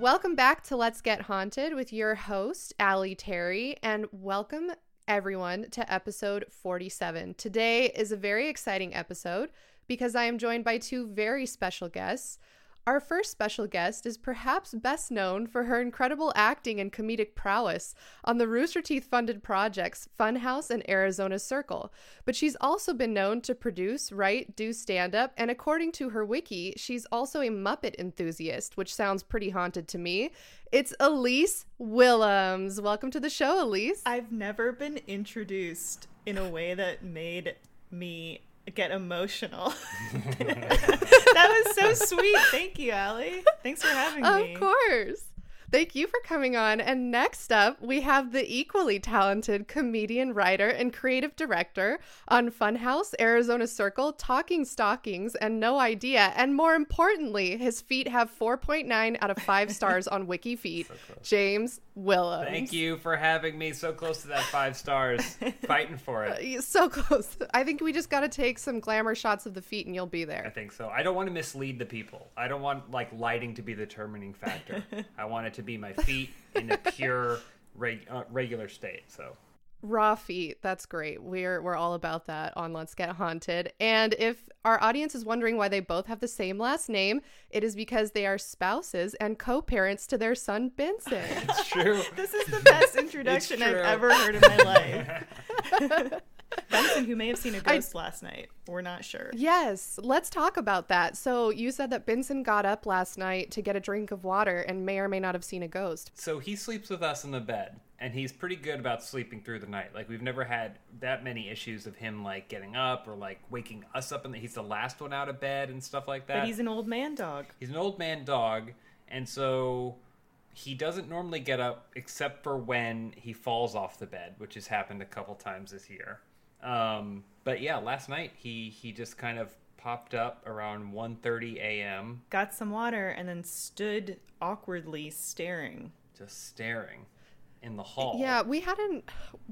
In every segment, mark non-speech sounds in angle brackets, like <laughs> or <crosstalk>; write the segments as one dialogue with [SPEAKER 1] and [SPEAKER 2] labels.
[SPEAKER 1] Welcome back to Let's Get Haunted with your host, Aly Terry, and welcome everyone to episode 47. Today is a very exciting episode because I am joined by two very special guests. Our first special guest is perhaps best known for her incredible acting and comedic prowess on the Rooster Teeth funded projects Funhaus and Arizona Circle. But she's also been known to produce, write, do stand up, and according to her wiki, she's also a Muppet enthusiast, which sounds pretty haunted to me. It's Elyse Willems. Welcome to the show, Elyse.
[SPEAKER 2] I've never been introduced in a way that made me get emotional. <laughs> <laughs> that was so sweet. Thank you, Aly. Thanks for having
[SPEAKER 1] me. Of course. Thank you for coming on. And next up, we have the equally talented comedian, writer, and creative director on Funhaus, Arizona Circle, Talking Stockings, and No Idea. And more importantly, his feet have 4.9 out of 5 <laughs> stars on WikiFeet. So James Willems.
[SPEAKER 3] Thank you for having me so close to that 5 stars. <laughs> Fighting for it.
[SPEAKER 1] Uh, so close. I think we just got to take some glamour shots of the feet and you'll be there.
[SPEAKER 3] I think so. I don't want to mislead the people. I don't want like lighting to be the determining factor. <laughs> I want it to to be my feet in a pure <laughs> reg- uh, regular state. So.
[SPEAKER 1] Raw feet that's great. We're we're all about that on let's get haunted. And if our audience is wondering why they both have the same last name it is because they are spouses and co-parents to their son benson.
[SPEAKER 3] It's true. <laughs>
[SPEAKER 2] This is the best introduction i've ever heard in my life <laughs> Benson, who may have seen a <laughs> ghost I, last night. We're not sure.
[SPEAKER 1] Yes, let's talk about that. So, you said that Benson got up last night to get a drink of water and may or may not have seen a ghost.
[SPEAKER 3] So, he sleeps with us in the bed, and he's pretty good about sleeping through the night. Like, we've never had that many issues of him, like, getting up or, like, waking us up. And he's the last one out of bed and stuff like that.
[SPEAKER 2] But he's an old man dog.
[SPEAKER 3] He's an old man dog. And so he doesn't normally get up except for when he falls off the bed, which has happened a couple times this year. Um, but yeah, last night he he just kind of popped up around 1:30 a.m.
[SPEAKER 2] Got some water and then stood awkwardly staring.
[SPEAKER 3] Just staring in the hall.
[SPEAKER 1] Yeah, we had an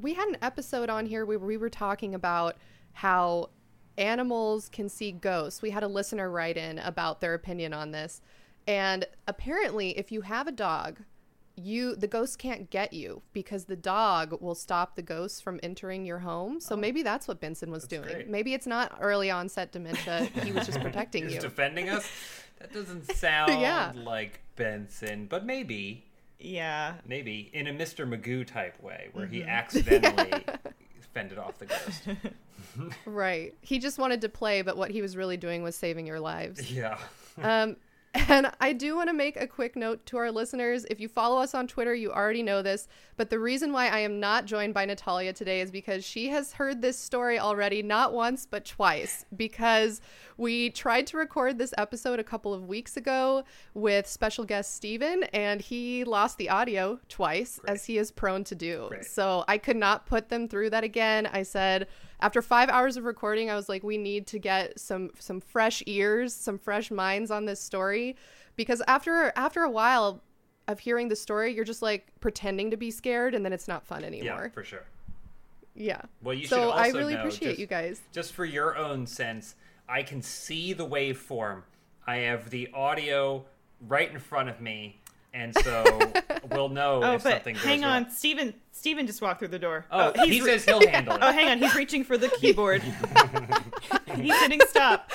[SPEAKER 1] we had an episode on here where we were talking about how animals can see ghosts. We had a listener write in about their opinion on this. And apparently, if you have a dog you the ghost can't get you because the dog will stop the ghosts from entering your home. So oh. maybe that's what Benson was that's doing. Great. Maybe it's not early onset dementia. he was just protecting
[SPEAKER 3] He's
[SPEAKER 1] you.
[SPEAKER 3] defending us. <laughs> That doesn't sound yeah. like Benson, but maybe.
[SPEAKER 2] Yeah.
[SPEAKER 3] Maybe in a Mr. Magoo type way where mm-hmm. he accidentally <laughs> fended off the ghost. <laughs>
[SPEAKER 1] right. He just wanted to play, but what he was really doing was saving your lives.
[SPEAKER 3] Yeah.
[SPEAKER 1] um <laughs> and I do want to make a quick note to our listeners. If you follow us on Twitter, you already know this. But the reason why I am not joined by Natalia today is because she has heard this story already, not once, but twice. Because we tried to record this episode a couple of weeks ago with special guest Steven, and he lost the audio twice, Great. as he is prone to do. Great. So I could not put them through that again. I said, after five hours of recording, I was like, we need to get some some fresh ears, some fresh minds on this story, because after after a while of hearing the story, you're just like pretending to be scared, and then it's not fun anymore.
[SPEAKER 3] Yeah, for sure.
[SPEAKER 1] Yeah.
[SPEAKER 3] Well, you
[SPEAKER 1] so
[SPEAKER 3] I
[SPEAKER 1] really
[SPEAKER 3] know,
[SPEAKER 1] appreciate
[SPEAKER 3] just,
[SPEAKER 1] you guys.
[SPEAKER 3] Just for your own sense, I can see the waveform. I have the audio right in front of me and so <laughs> we'll know oh, if but something goes
[SPEAKER 2] hang on.
[SPEAKER 3] wrong.
[SPEAKER 2] Steven Steven just walked through the door.
[SPEAKER 3] Oh, oh he says he'll handle <laughs> oh, it.
[SPEAKER 2] oh hang on. He's reaching for the <laughs> keyboard. He's hitting stop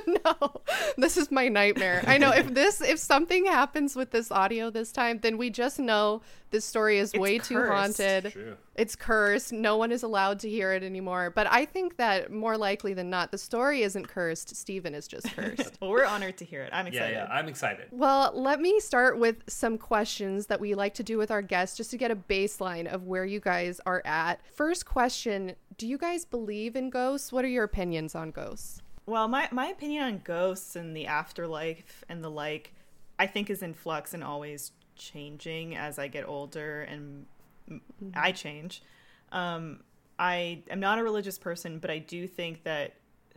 [SPEAKER 2] <laughs>
[SPEAKER 1] no, this is my nightmare. I know if this if something happens with this audio this time, then we just know this story is
[SPEAKER 2] it's
[SPEAKER 1] way
[SPEAKER 2] cursed.
[SPEAKER 1] too haunted.
[SPEAKER 3] True.
[SPEAKER 1] It's cursed. No one is allowed to hear it anymore. But I think that more likely than not, the story isn't cursed. Steven is just cursed. <laughs>
[SPEAKER 2] well, we're honored to hear it. I'm excited.
[SPEAKER 3] Yeah, yeah, I'm excited.
[SPEAKER 1] Well, let me start with some questions that we like to do with our guests just to get a baseline of where you guys are at. First question Do you guys believe in ghosts? What are your opinions on ghosts?
[SPEAKER 2] Well, my, my opinion on ghosts and the afterlife and the like, I think is in flux and always changing as I get older and mm-hmm. I change. Um, I am not a religious person, but I do think that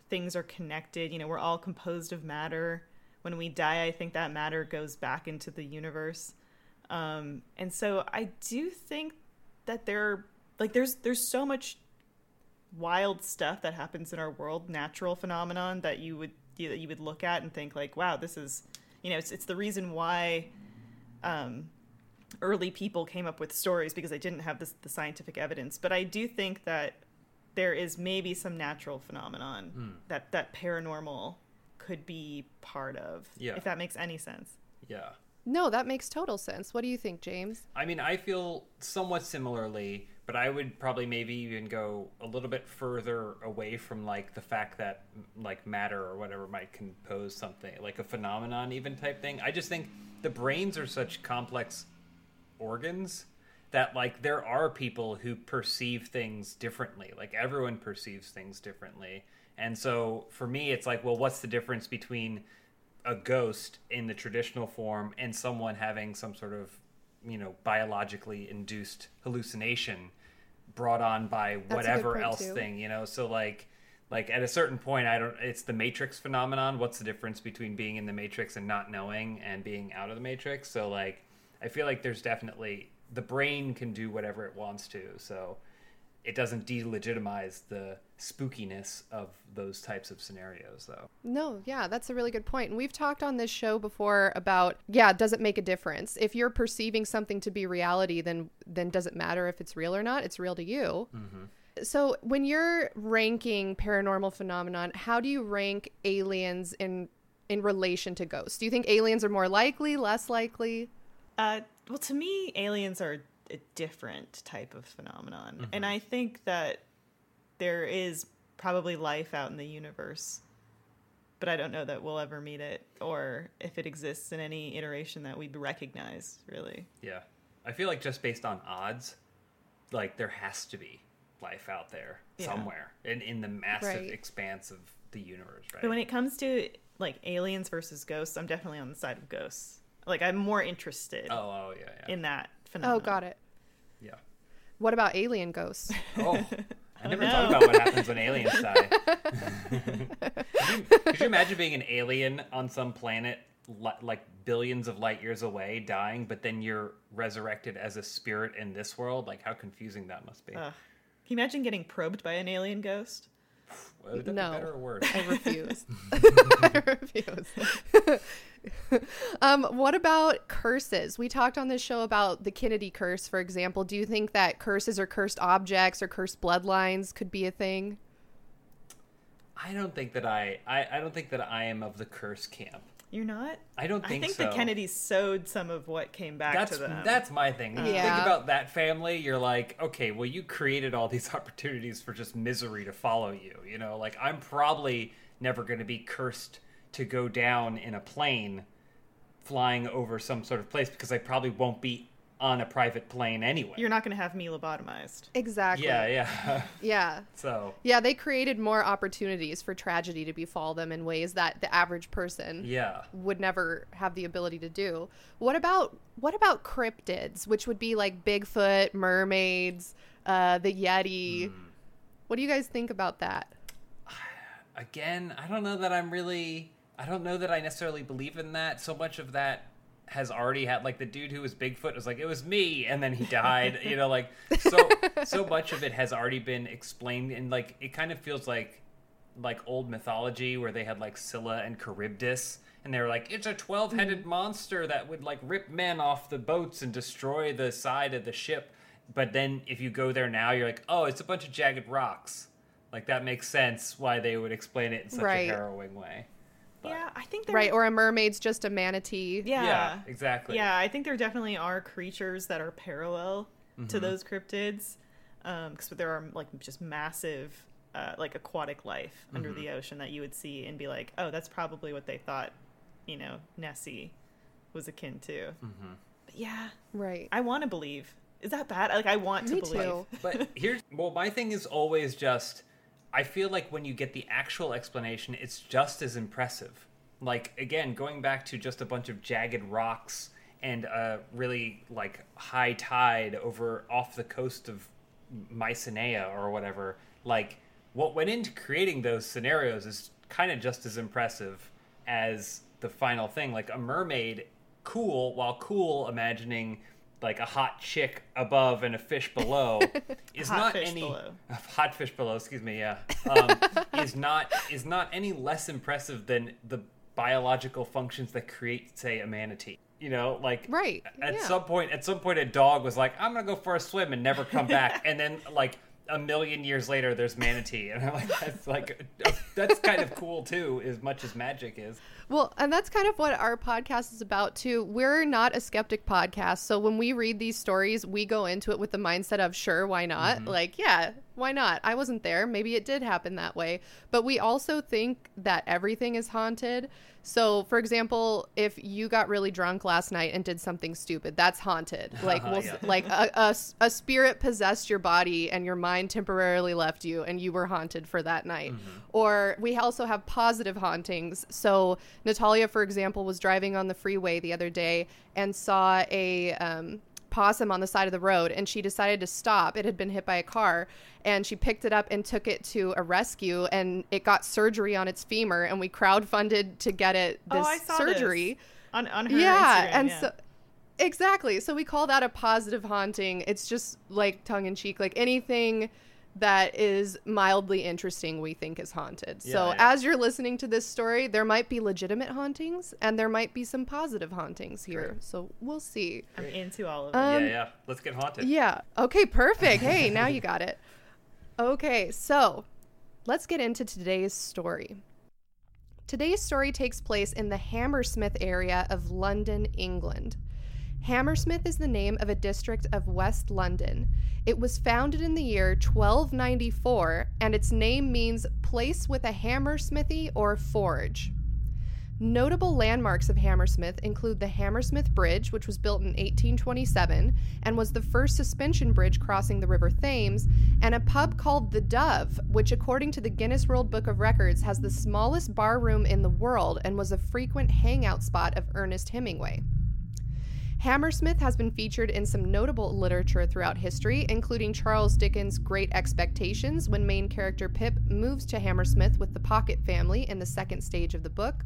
[SPEAKER 2] things are connected. You know, we're all composed of matter. When we die, I think that matter goes back into the universe. Um, and so I do think that there, like, there's there's so much wild stuff that happens in our world, natural phenomenon that you would that you would look at and think like, wow, this is, you know, it's it's the reason why um, early people came up with stories because they didn't have this, the scientific evidence. But I do think that there is maybe some natural phenomenon
[SPEAKER 3] Hmm.
[SPEAKER 2] that that paranormal could be part of.
[SPEAKER 3] Yeah.
[SPEAKER 2] If that makes any sense.
[SPEAKER 3] Yeah.
[SPEAKER 1] No, that makes total sense. What do you think, James?
[SPEAKER 3] I mean, I feel somewhat similarly, but I would probably maybe even go a little bit further away from like the fact that like matter or whatever might compose something like a phenomenon even type thing. I just think the brains are such complex organs that like there are people who perceive things differently. Like everyone perceives things differently. And so for me it's like, well, what's the difference between a ghost in the traditional form and someone having some sort of you know biologically induced hallucination brought on by
[SPEAKER 1] That's
[SPEAKER 3] whatever else
[SPEAKER 1] too.
[SPEAKER 3] thing you know? So like like at a certain point i don't it's the matrix phenomenon. What's the difference between being in the matrix and not knowing and being out of the matrix? So like i feel like there's definitely the brain can do whatever it wants to so it doesn't delegitimize the spookiness of those types of scenarios though
[SPEAKER 1] No, yeah, that's a really good point. And we've talked on this show before about yeah, does it make a difference? If you're perceiving something to be reality, then then does it matter if it's real or not? It's real to you. So when you're ranking paranormal phenomenon, how do you rank aliens in in relation to ghosts? Do you think aliens are more likely, less likely?
[SPEAKER 2] Uh, well, to me, aliens are a different type of phenomenon, mm-hmm. and I think that there is probably life out in the universe, but I don't know that we'll ever meet it, or if it exists in any iteration that we recognize. Really,
[SPEAKER 3] Yeah. I feel like just based on odds, like there has to be life out there
[SPEAKER 2] Yeah.
[SPEAKER 3] somewhere in, in the massive
[SPEAKER 1] Right.
[SPEAKER 3] expanse of the universe, right?
[SPEAKER 2] but when it comes to like aliens versus ghosts, I'm definitely on the side of ghosts. Like I'm more interested
[SPEAKER 3] oh, oh, yeah, yeah.
[SPEAKER 2] in that phenomenon.
[SPEAKER 1] Oh, got it.
[SPEAKER 3] yeah.
[SPEAKER 1] What about alien ghosts? <laughs>
[SPEAKER 3] Oh, I never
[SPEAKER 2] no.
[SPEAKER 3] thought about what happens when aliens die. <laughs> could, you, could you imagine being an alien on some planet li- like billions of light years away, dying, but then you're resurrected as a spirit in this world? Like, how confusing that must be.
[SPEAKER 2] Ugh. Can you imagine getting probed by an alien ghost?
[SPEAKER 3] Would that
[SPEAKER 1] no.
[SPEAKER 3] be better or worse?
[SPEAKER 1] I refuse. <laughs> I refuse. <laughs> um, what about curses? We talked on this show about the Kennedy curse, for example. Do you think that curses or cursed objects or cursed bloodlines could be a thing?
[SPEAKER 3] I don't think that I, I, I don't think that I am of the curse camp.
[SPEAKER 2] You're not.
[SPEAKER 3] I don't think so.
[SPEAKER 2] I
[SPEAKER 3] think
[SPEAKER 2] think
[SPEAKER 3] so.
[SPEAKER 2] the Kennedys sowed some of what came back
[SPEAKER 3] that's
[SPEAKER 2] to them.
[SPEAKER 3] that's my thing. When you think about that family, you're like, okay, well, you created all these <laughs> opportunities for just misery to follow you. You know, like I'm probably never going to be cursed to go down in a plane flying over some sort of place because I probably won't be on a private plane anyway.
[SPEAKER 2] You're not going to have me lobotomized.
[SPEAKER 1] Exactly.
[SPEAKER 3] yeah, yeah. <laughs>
[SPEAKER 1] Yeah.
[SPEAKER 3] so
[SPEAKER 1] Yeah, they created more opportunities for tragedy to befall them in ways that the average person
[SPEAKER 3] yeah,
[SPEAKER 1] would never have the ability to do. What about what about cryptids, which would be like Bigfoot, mermaids, uh, the Yeti? What do you guys think about that?
[SPEAKER 3] again, I don't know that I'm really. I don't know that I necessarily believe in that. So much of that has already had like the dude who was Bigfoot was like it was me, and then he <laughs> died. you know, like so so much of it has already been explained, and like it kind of feels like like old mythology where they had like Scylla and Charybdis. And they were like, it's a 12 headed mm. monster that would like rip men off the boats and destroy the side of the ship. But then if you go there now, you're like, oh, it's a bunch of jagged rocks. Like that makes sense why they would explain it in such
[SPEAKER 1] Right.
[SPEAKER 3] a harrowing way. But-
[SPEAKER 2] Yeah, I think there.
[SPEAKER 1] Right, or a mermaid's just a manatee.
[SPEAKER 2] Yeah.
[SPEAKER 3] Yeah, exactly.
[SPEAKER 2] Yeah, I think there definitely are creatures that are parallel
[SPEAKER 3] Mm-hmm.
[SPEAKER 2] to those cryptids, because there are like just massive, uh, like aquatic life under
[SPEAKER 3] Mm-hmm.
[SPEAKER 2] the ocean that you would see and be like, oh, that's probably what they thought, you know, Nessie was akin to.
[SPEAKER 3] Mm-hmm.
[SPEAKER 2] But yeah,
[SPEAKER 1] Right.
[SPEAKER 2] I want to believe. Is that bad? Like, I want
[SPEAKER 1] Me
[SPEAKER 2] to believe.
[SPEAKER 1] too.
[SPEAKER 3] but <laughs> here's well my thing is always just i feel like when you get the actual explanation it's just as impressive. Like again going back to just a bunch of jagged rocks and a really like high tide over off the coast of mycenae or whatever like what went into creating those scenarios is kind of just as impressive as the final thing. Like a mermaid cool while cool imagining like a hot chick above and a fish below <laughs> is
[SPEAKER 2] Hot
[SPEAKER 3] not
[SPEAKER 2] fish
[SPEAKER 3] any
[SPEAKER 2] below. <laughs>
[SPEAKER 3] hot fish below excuse me yeah um, <laughs> is not is not any less impressive than the biological functions that create say a manatee You know, like
[SPEAKER 1] Right,
[SPEAKER 3] At
[SPEAKER 1] yeah.
[SPEAKER 3] some point, at some point, a dog was like, "I'm gonna go for a swim" and never come back, and then like a million years later, there's manatee, and I'm like, that's like that's kind of cool too, as much as magic is.
[SPEAKER 1] Well, and that's kind of what our podcast is about too. We're not a skeptic podcast, so when we read these stories, we go into it with the mindset of sure, why not? Mm-hmm. Like, yeah, why not? I wasn't there. Maybe it did happen that way. But we also think that everything is haunted. So, for example, if you got really drunk last night and did something stupid, that's haunted. <laughs> Like, we'll,
[SPEAKER 3] Yeah.
[SPEAKER 1] like a, a, a spirit possessed your body and your mind temporarily left you and you were haunted for that night. Or we also have positive hauntings. So Natalia, for example, was driving on the freeway the other day and saw a um, possum on the side of the road and she decided to stop. It had been hit by a car and she picked it up and took it to a rescue and it got surgery on its femur and we crowdfunded to get it
[SPEAKER 2] Oh,
[SPEAKER 1] this
[SPEAKER 2] I saw
[SPEAKER 1] surgery.
[SPEAKER 2] This on on her
[SPEAKER 1] yeah
[SPEAKER 2] Instagram,
[SPEAKER 1] and
[SPEAKER 2] yeah.
[SPEAKER 1] so exactly. So we call that a positive haunting. It's just like tongue-in-cheek. Like anything that is mildly interesting we think is haunted so
[SPEAKER 3] Yeah, yeah.
[SPEAKER 1] as you're listening to this story there might be legitimate hauntings and there might be some positive hauntings here
[SPEAKER 3] Great.
[SPEAKER 1] so we'll see
[SPEAKER 2] I'm into all of it.
[SPEAKER 1] Um,
[SPEAKER 3] yeah, yeah. Let's get haunted.
[SPEAKER 1] yeah. Okay, perfect. Hey, now you got it. Okay, so let's get into today's story. Today's story takes place in the Hammersmith area of London, England. Hammersmith is the name of a district of West London. It was founded in the year 1294, and its name means place with a hammer smithy or forge. Notable landmarks of Hammersmith include the Hammersmith Bridge, which was built in 1827 and was the first suspension bridge crossing the River Thames, and a pub called The Dove, which, according to the Guinness World Book of Records, has the smallest bar room in the world and was a frequent hangout spot of Ernest Hemingway. Hammersmith has been featured in some notable literature throughout history, including Charles Dickens' Great Expectations, when main character Pip moves to Hammersmith with the Pocket family in the second stage of the book.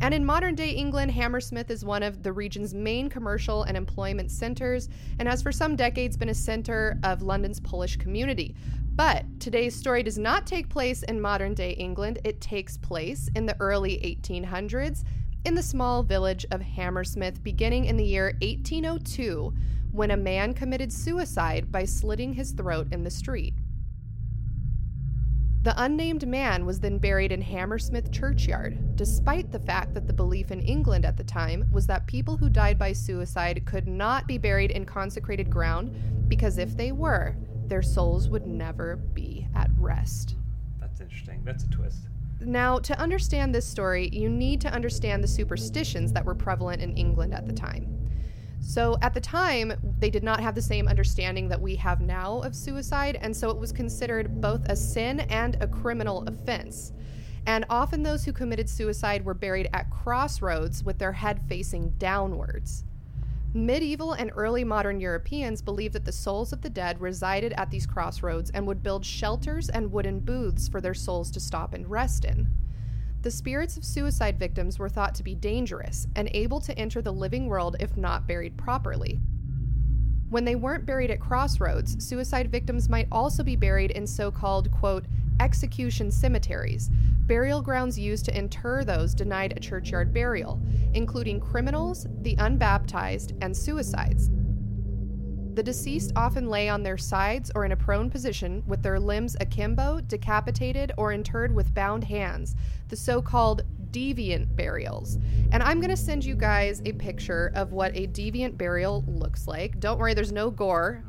[SPEAKER 1] And in modern day England, Hammersmith is one of the region's main commercial and employment centers and has for some decades been a center of London's Polish community. But today's story does not take place in modern day England, it takes place in the early 1800s in the small village of Hammersmith, beginning in the year 1802, when a man committed suicide by slitting his throat in the street. The unnamed man was then buried in Hammersmith churchyard, despite the fact that the belief in England at the time was that people who died by suicide could not be buried in consecrated ground because if they were, their souls would never be at rest.
[SPEAKER 3] That's interesting. That's a twist.
[SPEAKER 1] Now, to understand this story, you need to understand the superstitions that were prevalent in England at the time. So, at the time, they did not have the same understanding that we have now of suicide, and so it was considered both a sin and a criminal offense. And often those who committed suicide were buried at crossroads with their head facing downwards. Medieval and early modern Europeans believed that the souls of the dead resided at these crossroads and would build shelters and wooden booths for their souls to stop and rest in. The spirits of suicide victims were thought to be dangerous and able to enter the living world if not buried properly. When they weren't buried at crossroads, suicide victims might also be buried in so called, quote, execution cemeteries, burial grounds used to inter those denied a churchyard burial, including criminals, the unbaptized, and suicides. The deceased often lay on their sides or in a prone position with their limbs akimbo, decapitated, or interred with bound hands, the so called deviant burials. And I'm going to send you guys a picture of what a deviant burial looks like. Don't worry, there's no gore.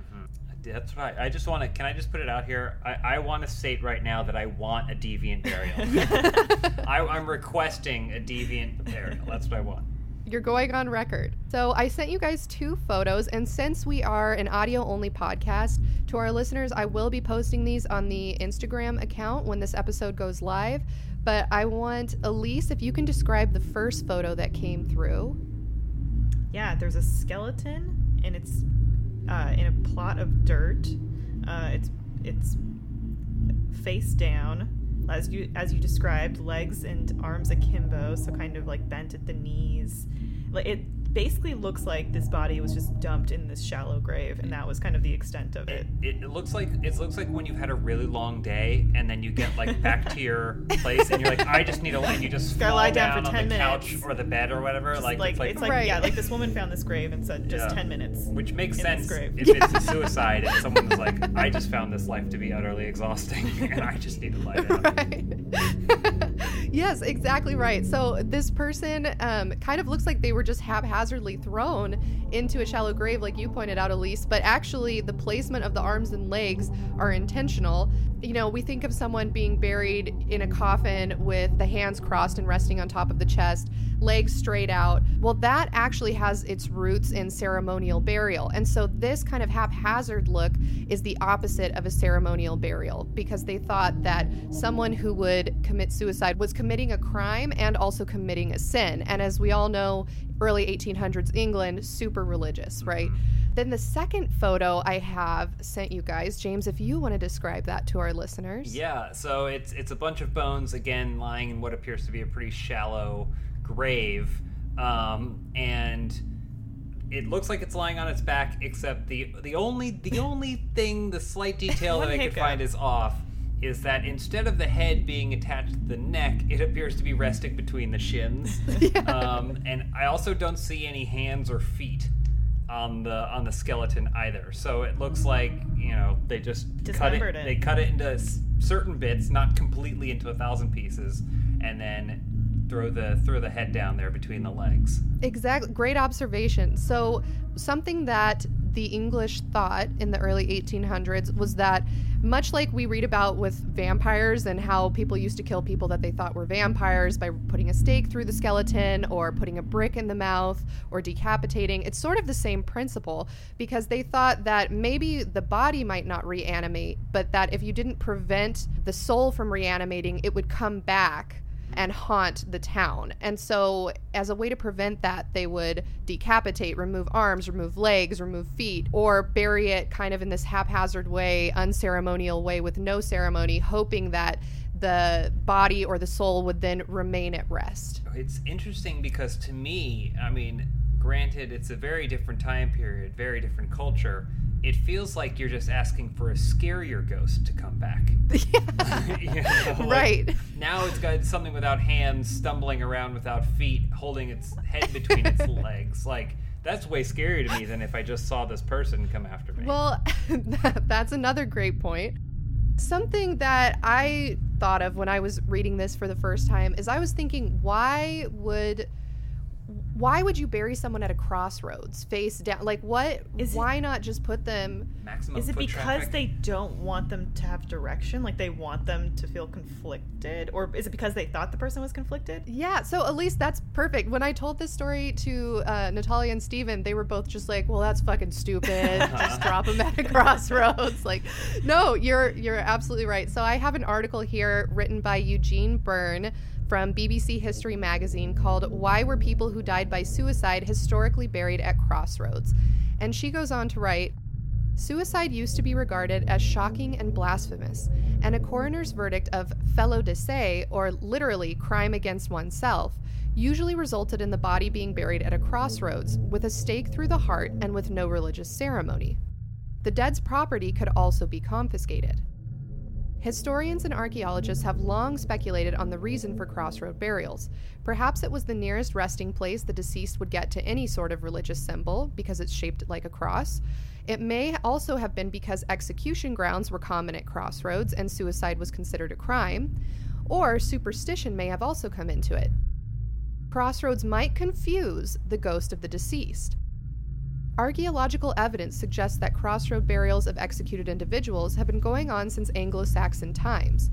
[SPEAKER 3] That's right. I just want to. Can I just put it out here? I, I want to state right now that I want a deviant burial. <laughs> I, I'm requesting a deviant burial. That's what I want.
[SPEAKER 1] You're going on record. So I sent you guys two photos, and since we are an audio only podcast, to our listeners, I will be posting these on the Instagram account when this episode goes live. But I want Elyse, if you can describe the first photo that came through.
[SPEAKER 2] Yeah, there's a skeleton, and it's uh, in a plot of dirt. Uh, it's it's face down, as you as you described, legs and arms akimbo, so kind of like bent at the knees. Like it basically looks like this body was just dumped in this shallow grave, and that was kind of the extent of it.
[SPEAKER 3] It, it looks like it looks like when you've had a really long day and then you get like back to your <laughs> place and you're like, I just need a and you just
[SPEAKER 2] Gotta
[SPEAKER 3] fall
[SPEAKER 2] lie down
[SPEAKER 3] down,
[SPEAKER 2] for
[SPEAKER 3] on
[SPEAKER 2] 10
[SPEAKER 3] the couch or the bed or whatever.
[SPEAKER 2] Just
[SPEAKER 3] like,
[SPEAKER 2] like
[SPEAKER 3] it's like,
[SPEAKER 2] it's like
[SPEAKER 1] Right.
[SPEAKER 2] yeah, like this woman found this grave and said just
[SPEAKER 3] Yeah.
[SPEAKER 2] ten minutes.
[SPEAKER 3] which makes sense
[SPEAKER 2] grave.
[SPEAKER 3] if it's a <laughs> suicide and someone was like, I just found this life to be utterly exhausting <laughs> and I just need to lie down.
[SPEAKER 1] right. Yes, exactly right. So this person um, kind of looks like they were just haphazardly thrown into a shallow grave, like you pointed out, Elyse. But actually, the placement of the arms and legs are intentional. You know, we think of someone being buried in a coffin with the hands crossed and resting on top of the chest, legs straight out. Well, that actually has its roots in ceremonial burial. And so this kind of haphazard look is the opposite of a ceremonial burial because they thought that someone who would commit suicide was committing a crime and also committing a sin. And as we all know, early 1800s England, super religious, right? Then the second photo I have sent you guys, James, if you want to describe that to our listeners.
[SPEAKER 3] Yeah, so it's it's a bunch of bones again lying in what appears to be a pretty shallow grave, um, and it looks like it's lying on its back. Except the the only the only thing, the slight <laughs> detail that I could find is off. Is that instead of the head being attached to the neck, it appears to be resting between the shins. <laughs> um, and I also don't see any hands or feet on the on the skeleton either. So it looks like you know they just cut it,
[SPEAKER 2] it.
[SPEAKER 3] They cut it into s- certain bits, not completely into a thousand pieces, and then throw the throw the head down there between the legs.
[SPEAKER 1] Exactly. Great observation. So, something that the English thought in the early 1800s was that, much like we read about with vampires and how people used to kill people that they thought were vampires by putting a stake through the skeleton or putting a brick in the mouth or decapitating, it's sort of the same principle because they thought that maybe the body might not reanimate, but that if you didn't prevent the soul from reanimating, it would come back and haunt the town. And so, as a way to prevent that, they would decapitate, remove arms, remove legs, remove feet, or bury it kind of in this haphazard way, unceremonial way with no ceremony, hoping that the body or the soul would then remain at rest.
[SPEAKER 3] It's interesting because to me, I mean, granted, it's a very different time period, very different culture. It feels like you're just asking for a scarier ghost to come back. <laughs> <laughs> You know, like,
[SPEAKER 1] Right.
[SPEAKER 3] Now it's got something without hands, stumbling around without feet, holding its head between its <laughs> legs. Like that's way scarier to me than if I just saw this person come after me.
[SPEAKER 1] Well, that's another great point. Something that I thought of when I was reading this for the first time is I was thinking, why would why would you bury someone at a crossroads face down? Like what
[SPEAKER 2] Is it-
[SPEAKER 1] why not just put them
[SPEAKER 3] Maximum
[SPEAKER 2] Is it
[SPEAKER 3] foot
[SPEAKER 2] because
[SPEAKER 3] traffic.
[SPEAKER 2] they don't want them to have direction? Like they want them to feel conflicted? Or is it because they thought the person was conflicted?
[SPEAKER 1] Yeah, so at least that's perfect. When I told this story to uh, Natalia and Steven, they were both just like, "Well, that's fucking stupid. <laughs> just drop them at a crossroads." <laughs> Like, no, you're you're absolutely right. So I have an article here written by Eugene Byrne from BBC History magazine called "Why Were People Who Died by Suicide Historically Buried at Crossroads?" And she goes on to write. Suicide used to be regarded as shocking and blasphemous, and a coroner's verdict of felo de se, or literally crime against oneself, usually resulted in the body being buried at a crossroads with a stake through the heart and with no religious ceremony. The dead's property could also be confiscated. Historians and archaeologists have long speculated on the reason for crossroad burials. Perhaps it was the nearest resting place the deceased would get to any sort of religious symbol because it's shaped like a cross. It may also have been because execution grounds were common at crossroads and suicide was considered a crime, or superstition may have also come into it. Crossroads might confuse the ghost of the deceased. Archaeological evidence suggests that crossroad burials of executed individuals have been going on since Anglo Saxon times.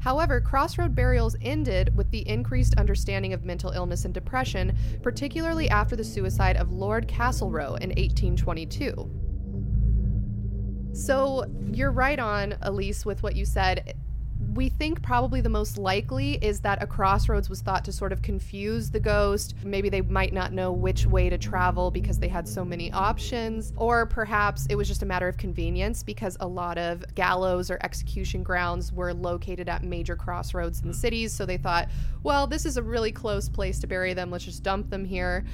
[SPEAKER 1] However, crossroad burials ended with the increased understanding of mental illness and depression, particularly after the suicide of Lord Castlereagh in 1822. So, you're right on, Elyse, with what you said. We think probably the most likely is that a crossroads was thought to sort of confuse the ghost. Maybe they might not know which way to travel because they had so many options. Or perhaps it was just a matter of convenience because a lot of gallows or execution grounds were located at major crossroads in hmm. cities. So they thought, well, this is a really close place to bury them. Let's just dump them here.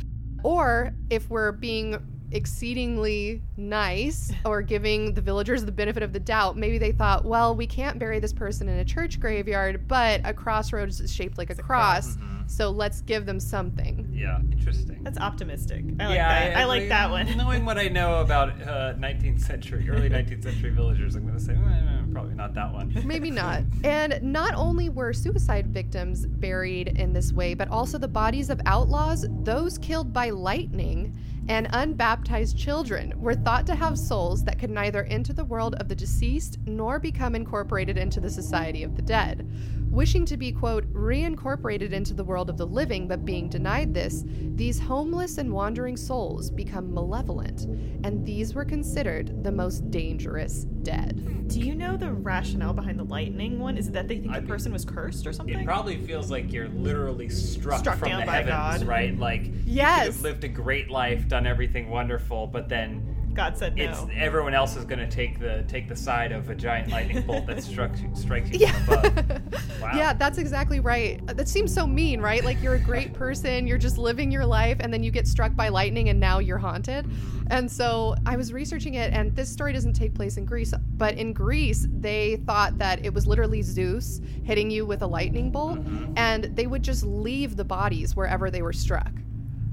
[SPEAKER 1] Or if we're being exceedingly nice or giving the villagers the benefit of the doubt, maybe they thought, well, we can't bury this person in a church graveyard, but a crossroads is shaped like a cross, so let's give them something.
[SPEAKER 3] Yeah, interesting.
[SPEAKER 2] That's optimistic. I like
[SPEAKER 3] yeah,
[SPEAKER 2] that. I, like that one.
[SPEAKER 3] Knowing what I know about uh, 19th century, early <laughs> 19th century villagers, I'm going to say eh, probably not that one. <laughs>
[SPEAKER 1] Maybe not. <laughs> And not only were suicide victims buried in this way, but also the bodies of outlaws, those killed by lightning, and unbaptized children were thought to have souls that could neither enter the world of the deceased nor become incorporated into the society of the dead. Wishing to be, quote, reincorporated into the world of the living, but being denied this, these homeless and wandering souls become malevolent, and these were considered the most dangerous dead.
[SPEAKER 2] Do you know the rationale behind the lightning one? Is it that they think
[SPEAKER 3] I
[SPEAKER 2] the
[SPEAKER 3] think-
[SPEAKER 2] person was cursed or something?
[SPEAKER 3] It probably feels like you're literally struck,
[SPEAKER 2] Struck
[SPEAKER 3] from the heavens,
[SPEAKER 2] God.
[SPEAKER 3] right? Like you've lived a great life, done everything wonderful, but then
[SPEAKER 2] God said no.
[SPEAKER 3] it's everyone else is going to take the take the side of a giant lightning bolt that <laughs> strikes you, strikes you
[SPEAKER 1] Yeah.
[SPEAKER 3] from above. <laughs> Wow.
[SPEAKER 1] Yeah, that's exactly right. That seems so mean, right? Like you're a great <laughs> person, you're just living your life, and then you get struck by lightning and now you're haunted. Mm-hmm. And so I was researching it, and this story doesn't take place in Greece, but in Greece, they thought that it was literally Zeus hitting you with a lightning bolt, mm-hmm. and they would just leave the bodies wherever they were struck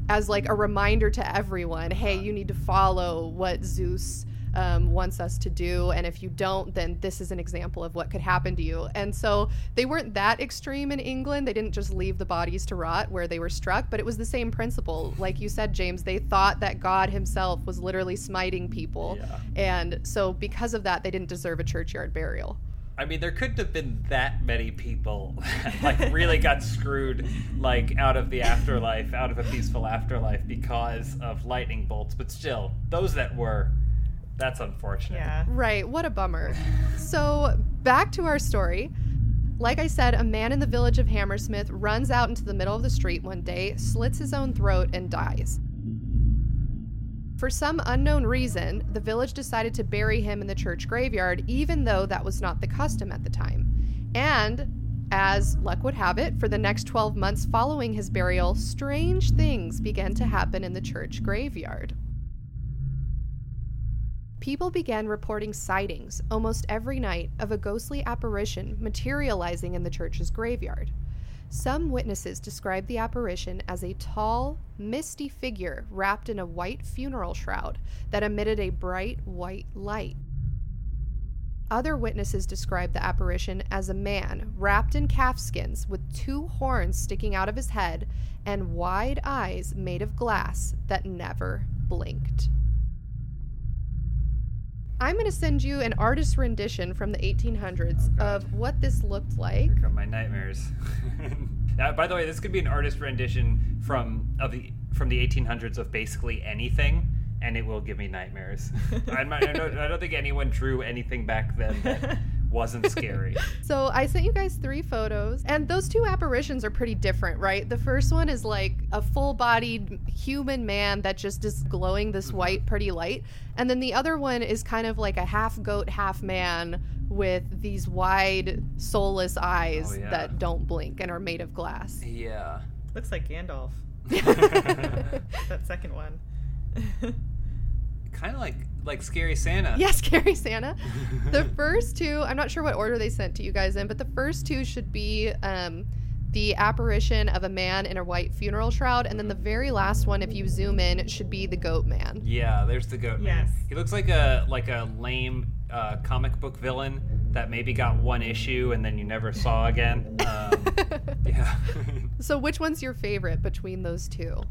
[SPEAKER 1] as like a reminder to everyone hey, you need to follow what Zeus um, wants us to do. And if you don't, then this is an example of what could happen to you. And so they weren't that extreme in England. They didn't just leave the bodies to rot where they were struck, but it was the same principle. Like you said, James, they thought that God himself was literally smiting people.
[SPEAKER 3] Yeah.
[SPEAKER 1] And so because of that, they didn't deserve a churchyard burial.
[SPEAKER 3] I mean, there couldn't have been that many people that, like really got screwed like out of the afterlife, out of a peaceful afterlife because of lightning bolts. But still, those that were, that's unfortunate.
[SPEAKER 2] yeah.
[SPEAKER 1] Right, what a bummer. So, back to our story. Like I said, a man in the village of Hammersmith runs out into the middle of the street one day, slits his own throat, and dies. For some unknown reason, the village decided to bury him in the church graveyard, even though that was not the custom at the time. And, as luck would have it, for the next 12 months following his burial, strange things began to happen in the church graveyard. People began reporting sightings almost every night of a ghostly apparition materializing in the church's graveyard. Some witnesses described the apparition as a tall, misty figure wrapped in a white funeral shroud that emitted a bright white light. Other witnesses described the apparition as a man wrapped in calfskins with two horns sticking out of his head and wide eyes made of glass that never blinked. I'm going to send you an artist rendition from the 1800s
[SPEAKER 3] Okay.
[SPEAKER 1] of what this looked like.
[SPEAKER 3] Here come my nightmares. <laughs> uh, by the way, this could be an artist rendition from of the from the 1800s of basically anything, and it will give me nightmares. <laughs> I'm not- I, don't, I don't think anyone drew anything back then that <laughs> wasn't scary. <laughs>
[SPEAKER 1] So I sent you guys three photos, and those two apparitions are pretty different, right? The first one is like a full-bodied human man that just is glowing this mm-hmm. white, pretty light, and then the other one is kind of like a half goat, half man with these wide, soulless eyes
[SPEAKER 3] Oh, yeah.
[SPEAKER 1] that don't blink and are made of glass.
[SPEAKER 3] Yeah.
[SPEAKER 2] Looks like Gandalf. <laughs> <laughs> That second one.
[SPEAKER 3] Kind of like like scary Santa.
[SPEAKER 1] Yes, <laughs> Scary Santa. <laughs> The first two, I'm not sure what order they sent to you guys in, but the first two should be um, the apparition of a man in a white funeral shroud, and then the very last one, if you zoom in, should be the goat man.
[SPEAKER 3] Yeah, there's the goat man.
[SPEAKER 2] Yes.
[SPEAKER 3] He looks like a like a lame uh, comic book villain that maybe got one issue and then you never saw again. Um, <laughs> yeah.
[SPEAKER 1] So, which one's your favorite between those two?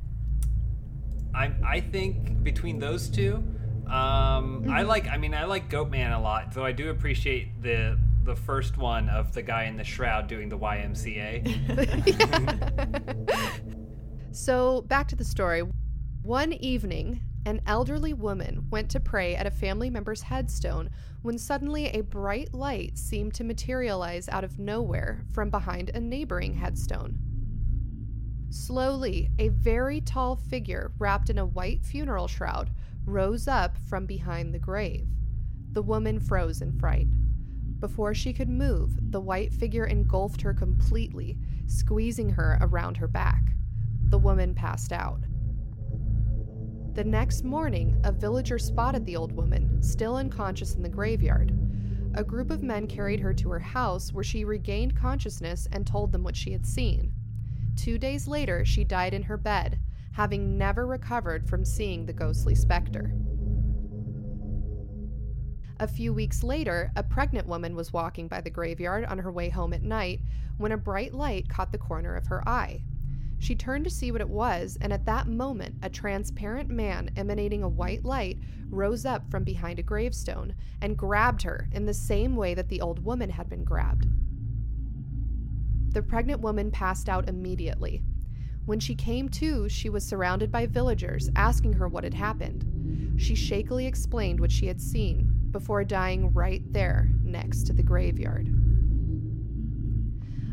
[SPEAKER 3] I I think between those two, um, I like. I mean, I like Goatman a lot, though I do appreciate the the first one of the guy in the shroud doing the YMCA. <laughs>
[SPEAKER 1] So, back to the story. One evening, an elderly woman went to pray at a family member's headstone when suddenly a bright light seemed to materialize out of nowhere from behind a neighboring headstone. Slowly, a very tall figure wrapped in a white funeral shroud rose up from behind the grave. The woman froze in fright. Before she could move, the white figure engulfed her completely, squeezing her around her back. The woman passed out. The next morning, a villager spotted the old woman, still unconscious in the graveyard. A group of men carried her to her house where she regained consciousness and told them what she had seen. Two days later, she died in her bed, having never recovered from seeing the ghostly specter. A few weeks later, a pregnant woman was walking by the graveyard on her way home at night when a bright light caught the corner of her eye. She turned to see what it was, and at that moment, a transparent man emanating a white light rose up from behind a gravestone and grabbed her in the same way that the old woman had been grabbed. The pregnant woman passed out immediately. When she came to, she was surrounded by villagers asking her what had happened. She shakily explained what she had seen before dying right there next to the graveyard.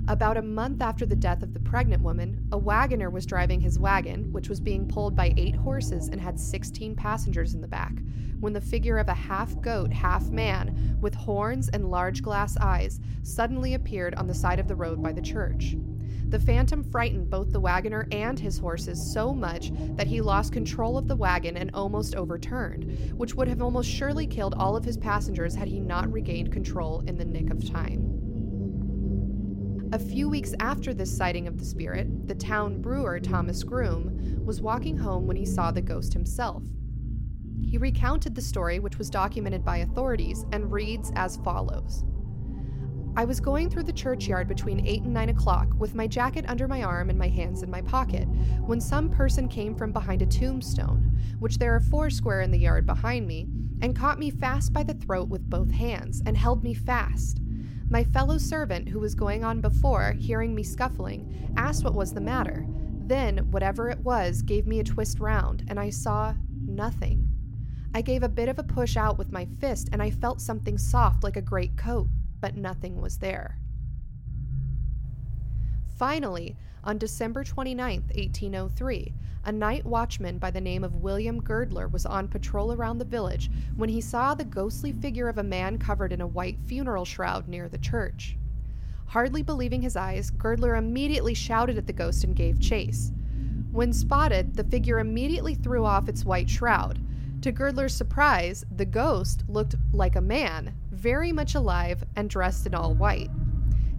[SPEAKER 1] About a month after the death of the pregnant woman, a wagoner was driving his wagon, which was being pulled by eight horses and had 16 passengers in the back, when the figure of a half goat, half man, with horns and large glass eyes, suddenly appeared on the side of the road by the church. The phantom frightened both the wagoner and his horses so much that he lost control of the wagon and almost overturned, which would have almost surely killed all of his passengers had he not regained control in the nick of time. A few weeks after this sighting of the spirit, the town brewer, Thomas Groom, was walking home when he saw the ghost himself. He recounted the story, which was documented by authorities, and reads as follows I was going through the churchyard between 8 and 9 o'clock with my jacket under my arm and my hands in my pocket when some person came from behind a tombstone, which there are four square in the yard behind me, and caught me fast by the throat with both hands and held me fast. My fellow servant, who was going on before, hearing me scuffling, asked what was the matter. Then, whatever it was, gave me a twist round, and I saw nothing. I gave a bit of a push out with my fist, and I felt something soft like a great coat, but nothing was there. Finally, on December 29, 1803, a night watchman by the name of William Girdler was on patrol around the village when he saw the ghostly figure of a man covered in a white funeral shroud near the church. Hardly believing his eyes, Girdler immediately shouted at the ghost and gave chase. When spotted, the figure immediately threw off its white shroud. To Girdler's surprise, the ghost looked like a man, very much alive and dressed in all white.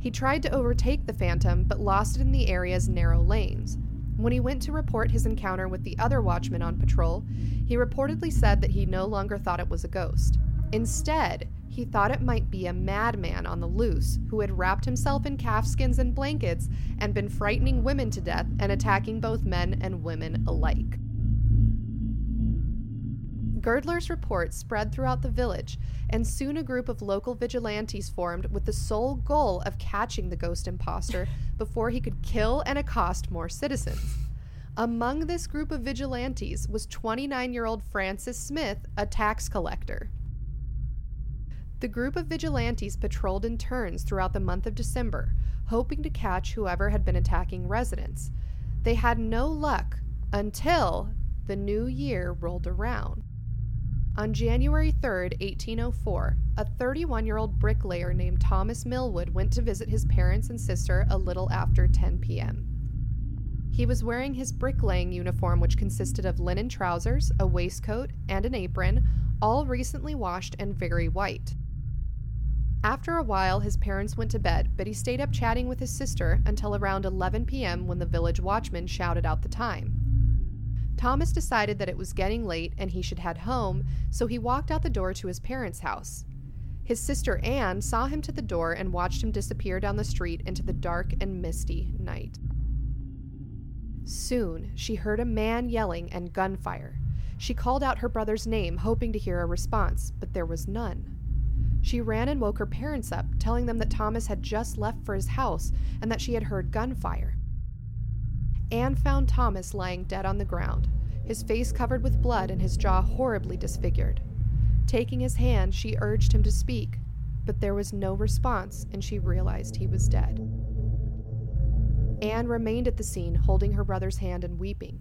[SPEAKER 1] He tried to overtake the phantom, but lost it in the area's narrow lanes. When he went to report his encounter with the other watchman on patrol, he reportedly said that he no longer thought it was a ghost. Instead, he thought it might be a madman on the loose who had wrapped himself in calfskins and blankets and been frightening women to death and attacking both men and women alike. Girdler's report spread throughout the village, and soon a group of local vigilantes formed with the sole goal of catching the ghost imposter <laughs> before he could kill and accost more citizens. Among this group of vigilantes was 29 year old Francis Smith, a tax collector. The group of vigilantes patrolled in turns throughout the month of December, hoping to catch whoever had been attacking residents. They had no luck until the new year rolled around. On January 3, 1804, a 31 year old bricklayer named Thomas Millwood went to visit his parents and sister a little after 10 p.m. He was wearing his bricklaying uniform, which consisted of linen trousers, a waistcoat, and an apron, all recently washed and very white. After a while, his parents went to bed, but he stayed up chatting with his sister until around 11 p.m. when the village watchman shouted out the time. Thomas decided that it was getting late and he should head home, so he walked out the door to his parents' house. His sister Anne saw him to the door and watched him disappear down the street into the dark and misty night. Soon, she heard a man yelling and gunfire. She called out her brother's name, hoping to hear a response, but there was none. She ran and woke her parents up, telling them that Thomas had just left for his house and that she had heard gunfire. Anne found Thomas lying dead on the ground, his face covered with blood and his jaw horribly disfigured. Taking his hand, she urged him to speak, but there was no response, and she realized he was dead. Anne remained at the scene, holding her brother's hand and weeping.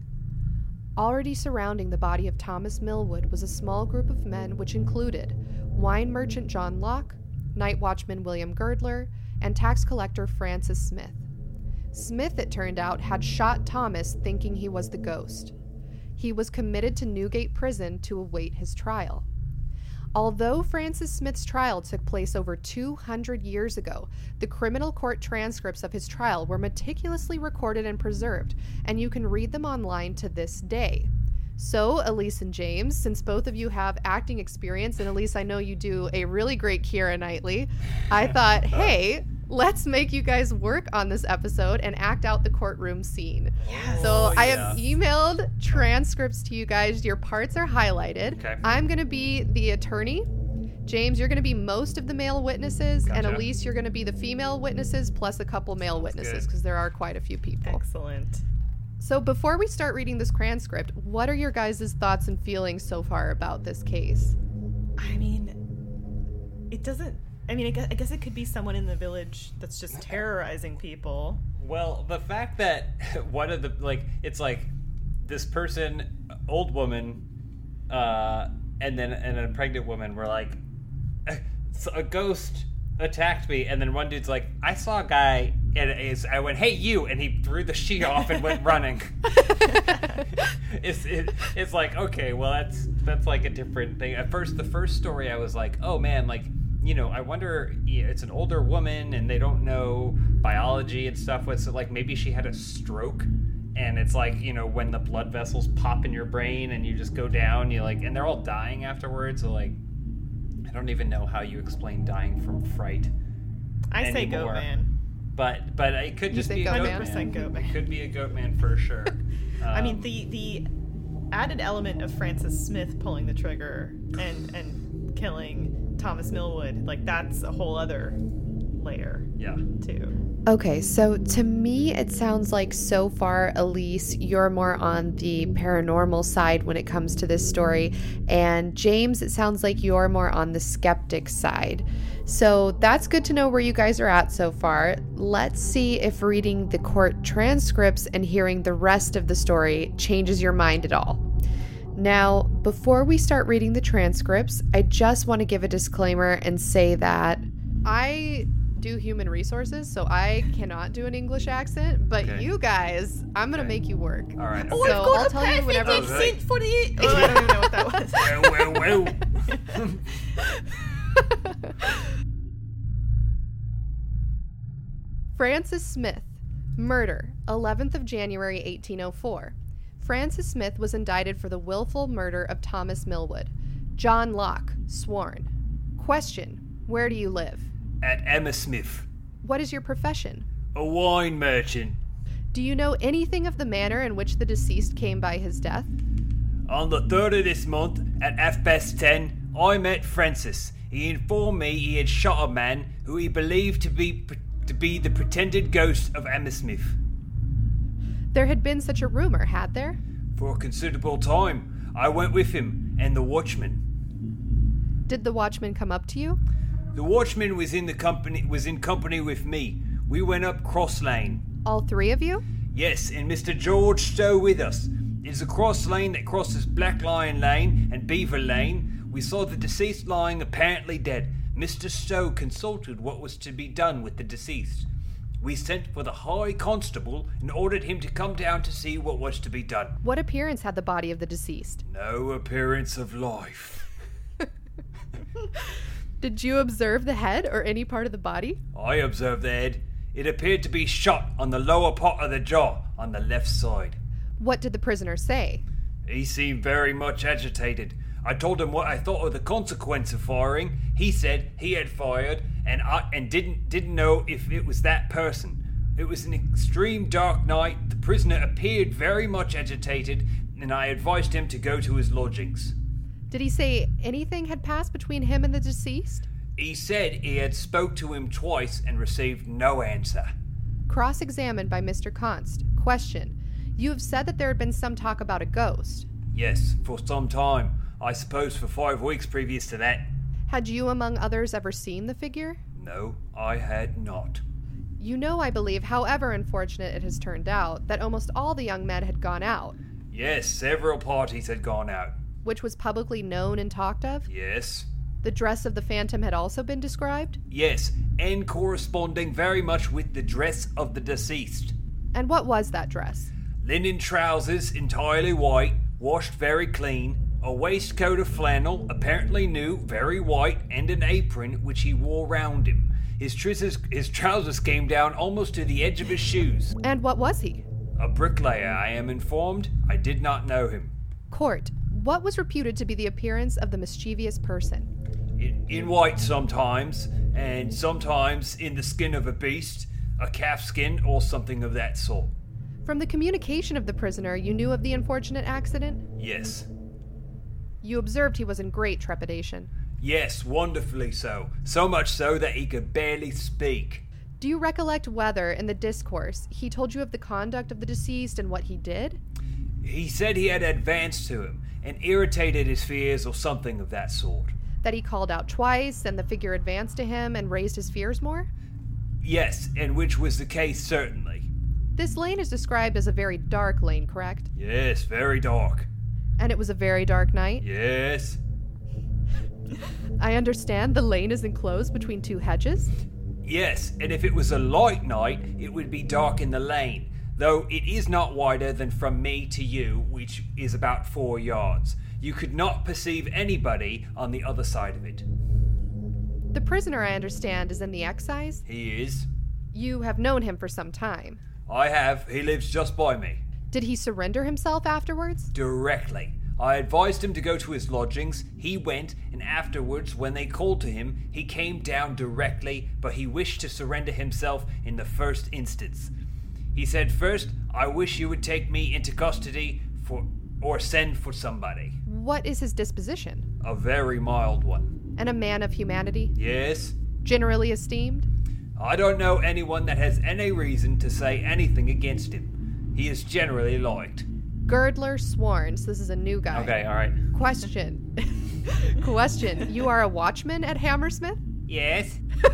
[SPEAKER 1] Already surrounding the body of Thomas Millwood was a small group of men, which included wine merchant John Locke, night watchman William Girdler, and tax collector Francis Smith. Smith, it turned out, had shot Thomas thinking he was the ghost. he was committed to Newgate Prison to await his trial. Although Francis Smith's trial took place over 200 years ago, the criminal court transcripts of his trial were meticulously recorded and preserved, and you can read them online to this day. So, Elyse and James, since both of you have acting experience, and Elyse, I know you do a really great Keira Knightley, I thought, hey, let's make you guys work on this episode and act out the courtroom scene.
[SPEAKER 2] Yes.
[SPEAKER 1] So, oh, I have
[SPEAKER 3] Oh,
[SPEAKER 1] emailed transcripts to you guys. Your parts are highlighted.
[SPEAKER 3] Okay.
[SPEAKER 1] I'm going to be the attorney. James, you're going to be most of the male witnesses, and
[SPEAKER 3] Gotcha.
[SPEAKER 1] Elyse, you're going to be the female witnesses plus a couple male witnesses because there are quite a few people.
[SPEAKER 2] Excellent.
[SPEAKER 1] So, before we start reading this transcript, what are your guys' thoughts and feelings so far about this case?
[SPEAKER 2] I mean, it doesn't. I mean, I guess, I guess it could be someone in the village that's just terrorizing people.
[SPEAKER 3] Well, the fact that <laughs> one of the like it's like this person, old woman, uh, and then and a pregnant woman were like, <laughs> a ghost attacked me, and then one dude's like, I saw a guy, and is I went, hey you, and he threw the sheet off and went running. <laughs> it's it, it's like okay, well that's that's like a different thing. At first, the first story I was like, oh man, like you know, I wonder. It's an older woman, and they don't know biology and stuff. With so like maybe she had a stroke, and it's like you know when the blood vessels pop in your brain and you just go down. You like, and they're all dying afterwards. So like, I don't even know how you explain dying from fright.
[SPEAKER 2] I say
[SPEAKER 3] Anymore.
[SPEAKER 2] goat man.
[SPEAKER 3] But but it could
[SPEAKER 1] You
[SPEAKER 3] just
[SPEAKER 1] say
[SPEAKER 3] be a
[SPEAKER 1] goat man?
[SPEAKER 3] man.
[SPEAKER 2] goat man.
[SPEAKER 3] It could be a goat man for sure. <laughs>
[SPEAKER 2] I mean,
[SPEAKER 3] Um,
[SPEAKER 2] the the added element of Francis Smith pulling the trigger and and killing Thomas Millwood, like that's a whole other layer
[SPEAKER 3] yeah.
[SPEAKER 2] too.
[SPEAKER 1] Okay, so to me, it sounds like so far, Elyse, you're more on the paranormal side when it comes to this story. And James, it sounds like you're more on the skeptic side. So that's good to know where you guys are at so far. Let's see if reading the court transcripts and hearing the rest of the story changes your mind at all. Now, before we start reading the transcripts, I just want to give a disclaimer and say that I do human resources, so I cannot do an English accent, but
[SPEAKER 3] Okay.
[SPEAKER 1] you guys, I'm going to
[SPEAKER 3] Okay.
[SPEAKER 1] make you work.
[SPEAKER 3] All right.
[SPEAKER 1] Oh,
[SPEAKER 3] okay.
[SPEAKER 1] I've got I'll a tell you whenever-
[SPEAKER 2] accent for the. Oh, I don't even know what that was.
[SPEAKER 3] well, well, well.
[SPEAKER 1] Francis Smith, murder, 11th of January 1804. Francis Smith was indicted for the willful murder of Thomas Millwood. John Locke, sworn. Question: Where do you live?
[SPEAKER 3] At Hammersmith,
[SPEAKER 1] What is your profession?
[SPEAKER 3] a wine merchant.
[SPEAKER 1] Do you know anything of the manner in which the deceased came by his death?
[SPEAKER 3] On the third of this month, at half past ten, I met Francis. He informed me he had shot a man who he believed to be to be the pretended ghost of Hammersmith.
[SPEAKER 1] There had been such a rumor, had there?
[SPEAKER 3] For a considerable time, I went with him and the watchman.
[SPEAKER 1] Did the watchman come up to you?
[SPEAKER 3] The watchman was in the company was in company with me. We went up Cross Lane.
[SPEAKER 1] All three of you?
[SPEAKER 3] Yes, and Mr. George Stowe with us. It's a cross lane that crosses Black Lion Lane and Beaver Lane. We saw the deceased lying apparently dead. Mr. Stowe consulted what was to be done with the deceased. We sent for the High Constable and ordered him to come down to see what was to be done.
[SPEAKER 1] What appearance had the body of the deceased?
[SPEAKER 3] No appearance of life. <laughs>
[SPEAKER 1] Did you observe the head or any part of the body?
[SPEAKER 3] I observed the head. It appeared to be shot on the lower part of the jaw, on the left side.
[SPEAKER 1] What did the prisoner say?
[SPEAKER 3] He seemed very much agitated. I told him what I thought of the consequence of firing. He said he had fired and I and didn't didn't know if it was that person. It was an extreme dark night. The prisoner appeared very much agitated, and I advised him to go to his lodgings.
[SPEAKER 1] Did he say anything had passed between him and the deceased?
[SPEAKER 3] He said he had spoke to him twice and received no answer.
[SPEAKER 1] Cross examined by Mr. Const. Question. You have said that there had been some talk about a ghost.
[SPEAKER 3] Yes, for some time. I suppose for five weeks previous to that.
[SPEAKER 1] Had you, among others, ever seen the figure?
[SPEAKER 3] No, I had not.
[SPEAKER 1] You know, I believe, however unfortunate it has turned out, that almost all the young men had gone out,
[SPEAKER 3] Yes, several parties had gone out.
[SPEAKER 1] which was publicly known and talked of.
[SPEAKER 3] Yes.
[SPEAKER 1] The dress of the phantom had also been described.
[SPEAKER 3] Yes, and corresponding very much with the dress of the deceased.
[SPEAKER 1] And what was that dress?
[SPEAKER 3] Linen trousers, entirely white, washed very clean, a waistcoat of flannel, apparently new, very white, and an apron which he wore round him. His, trousers, his trousers came down almost to the edge of his shoes.
[SPEAKER 1] And what was he?
[SPEAKER 3] A bricklayer, I am informed. I did not know him.
[SPEAKER 1] Court, what was reputed to be the appearance of the mischievous person?
[SPEAKER 3] In, in white sometimes, and sometimes in the skin of a beast, a calf skin, or something of that sort.
[SPEAKER 1] From the communication of the prisoner, you knew of the unfortunate accident?
[SPEAKER 3] Yes.
[SPEAKER 1] You observed he was in great trepidation.
[SPEAKER 3] Yes, wonderfully so. So much so that he could barely speak.
[SPEAKER 1] Do you recollect whether, in the discourse, he told you of the conduct of the deceased and what he did?
[SPEAKER 3] He said he had advanced to him and irritated his fears or something of that sort.
[SPEAKER 1] That he called out twice and the figure advanced to him and raised his fears more?
[SPEAKER 3] Yes, and which was the case certainly.
[SPEAKER 1] This lane is described as a very dark lane, correct?
[SPEAKER 3] Yes, very dark.
[SPEAKER 1] And it was a very dark night?
[SPEAKER 3] Yes.
[SPEAKER 1] I understand the lane is enclosed between two hedges?
[SPEAKER 3] Yes, and if it was a light night, it would be dark in the lane, though it is not wider than from me to you, which is about four yards. You could not perceive anybody on the other side of it.
[SPEAKER 1] The prisoner, I understand, is in the excise?
[SPEAKER 3] He is.
[SPEAKER 1] You have known him for some time.
[SPEAKER 3] I have. He lives just by me.
[SPEAKER 1] Did he surrender himself afterwards?
[SPEAKER 3] Directly. I advised him to go to his lodgings. He went, and afterwards, when they called to him, he came down directly, but he wished to surrender himself in the first instance. He said, First, I wish you would take me into custody for or send for somebody.
[SPEAKER 1] What is his disposition?
[SPEAKER 3] A very mild one.
[SPEAKER 1] And a man of humanity?
[SPEAKER 3] Yes?
[SPEAKER 1] Generally esteemed?
[SPEAKER 3] I don't know anyone that has any reason to say anything against him. He is generally liked.
[SPEAKER 1] Girdler sworn. So this is a new guy.
[SPEAKER 3] Okay, alright.
[SPEAKER 1] Question. <laughs> Question. You are a watchman at Hammersmith?
[SPEAKER 3] Yes? <laughs>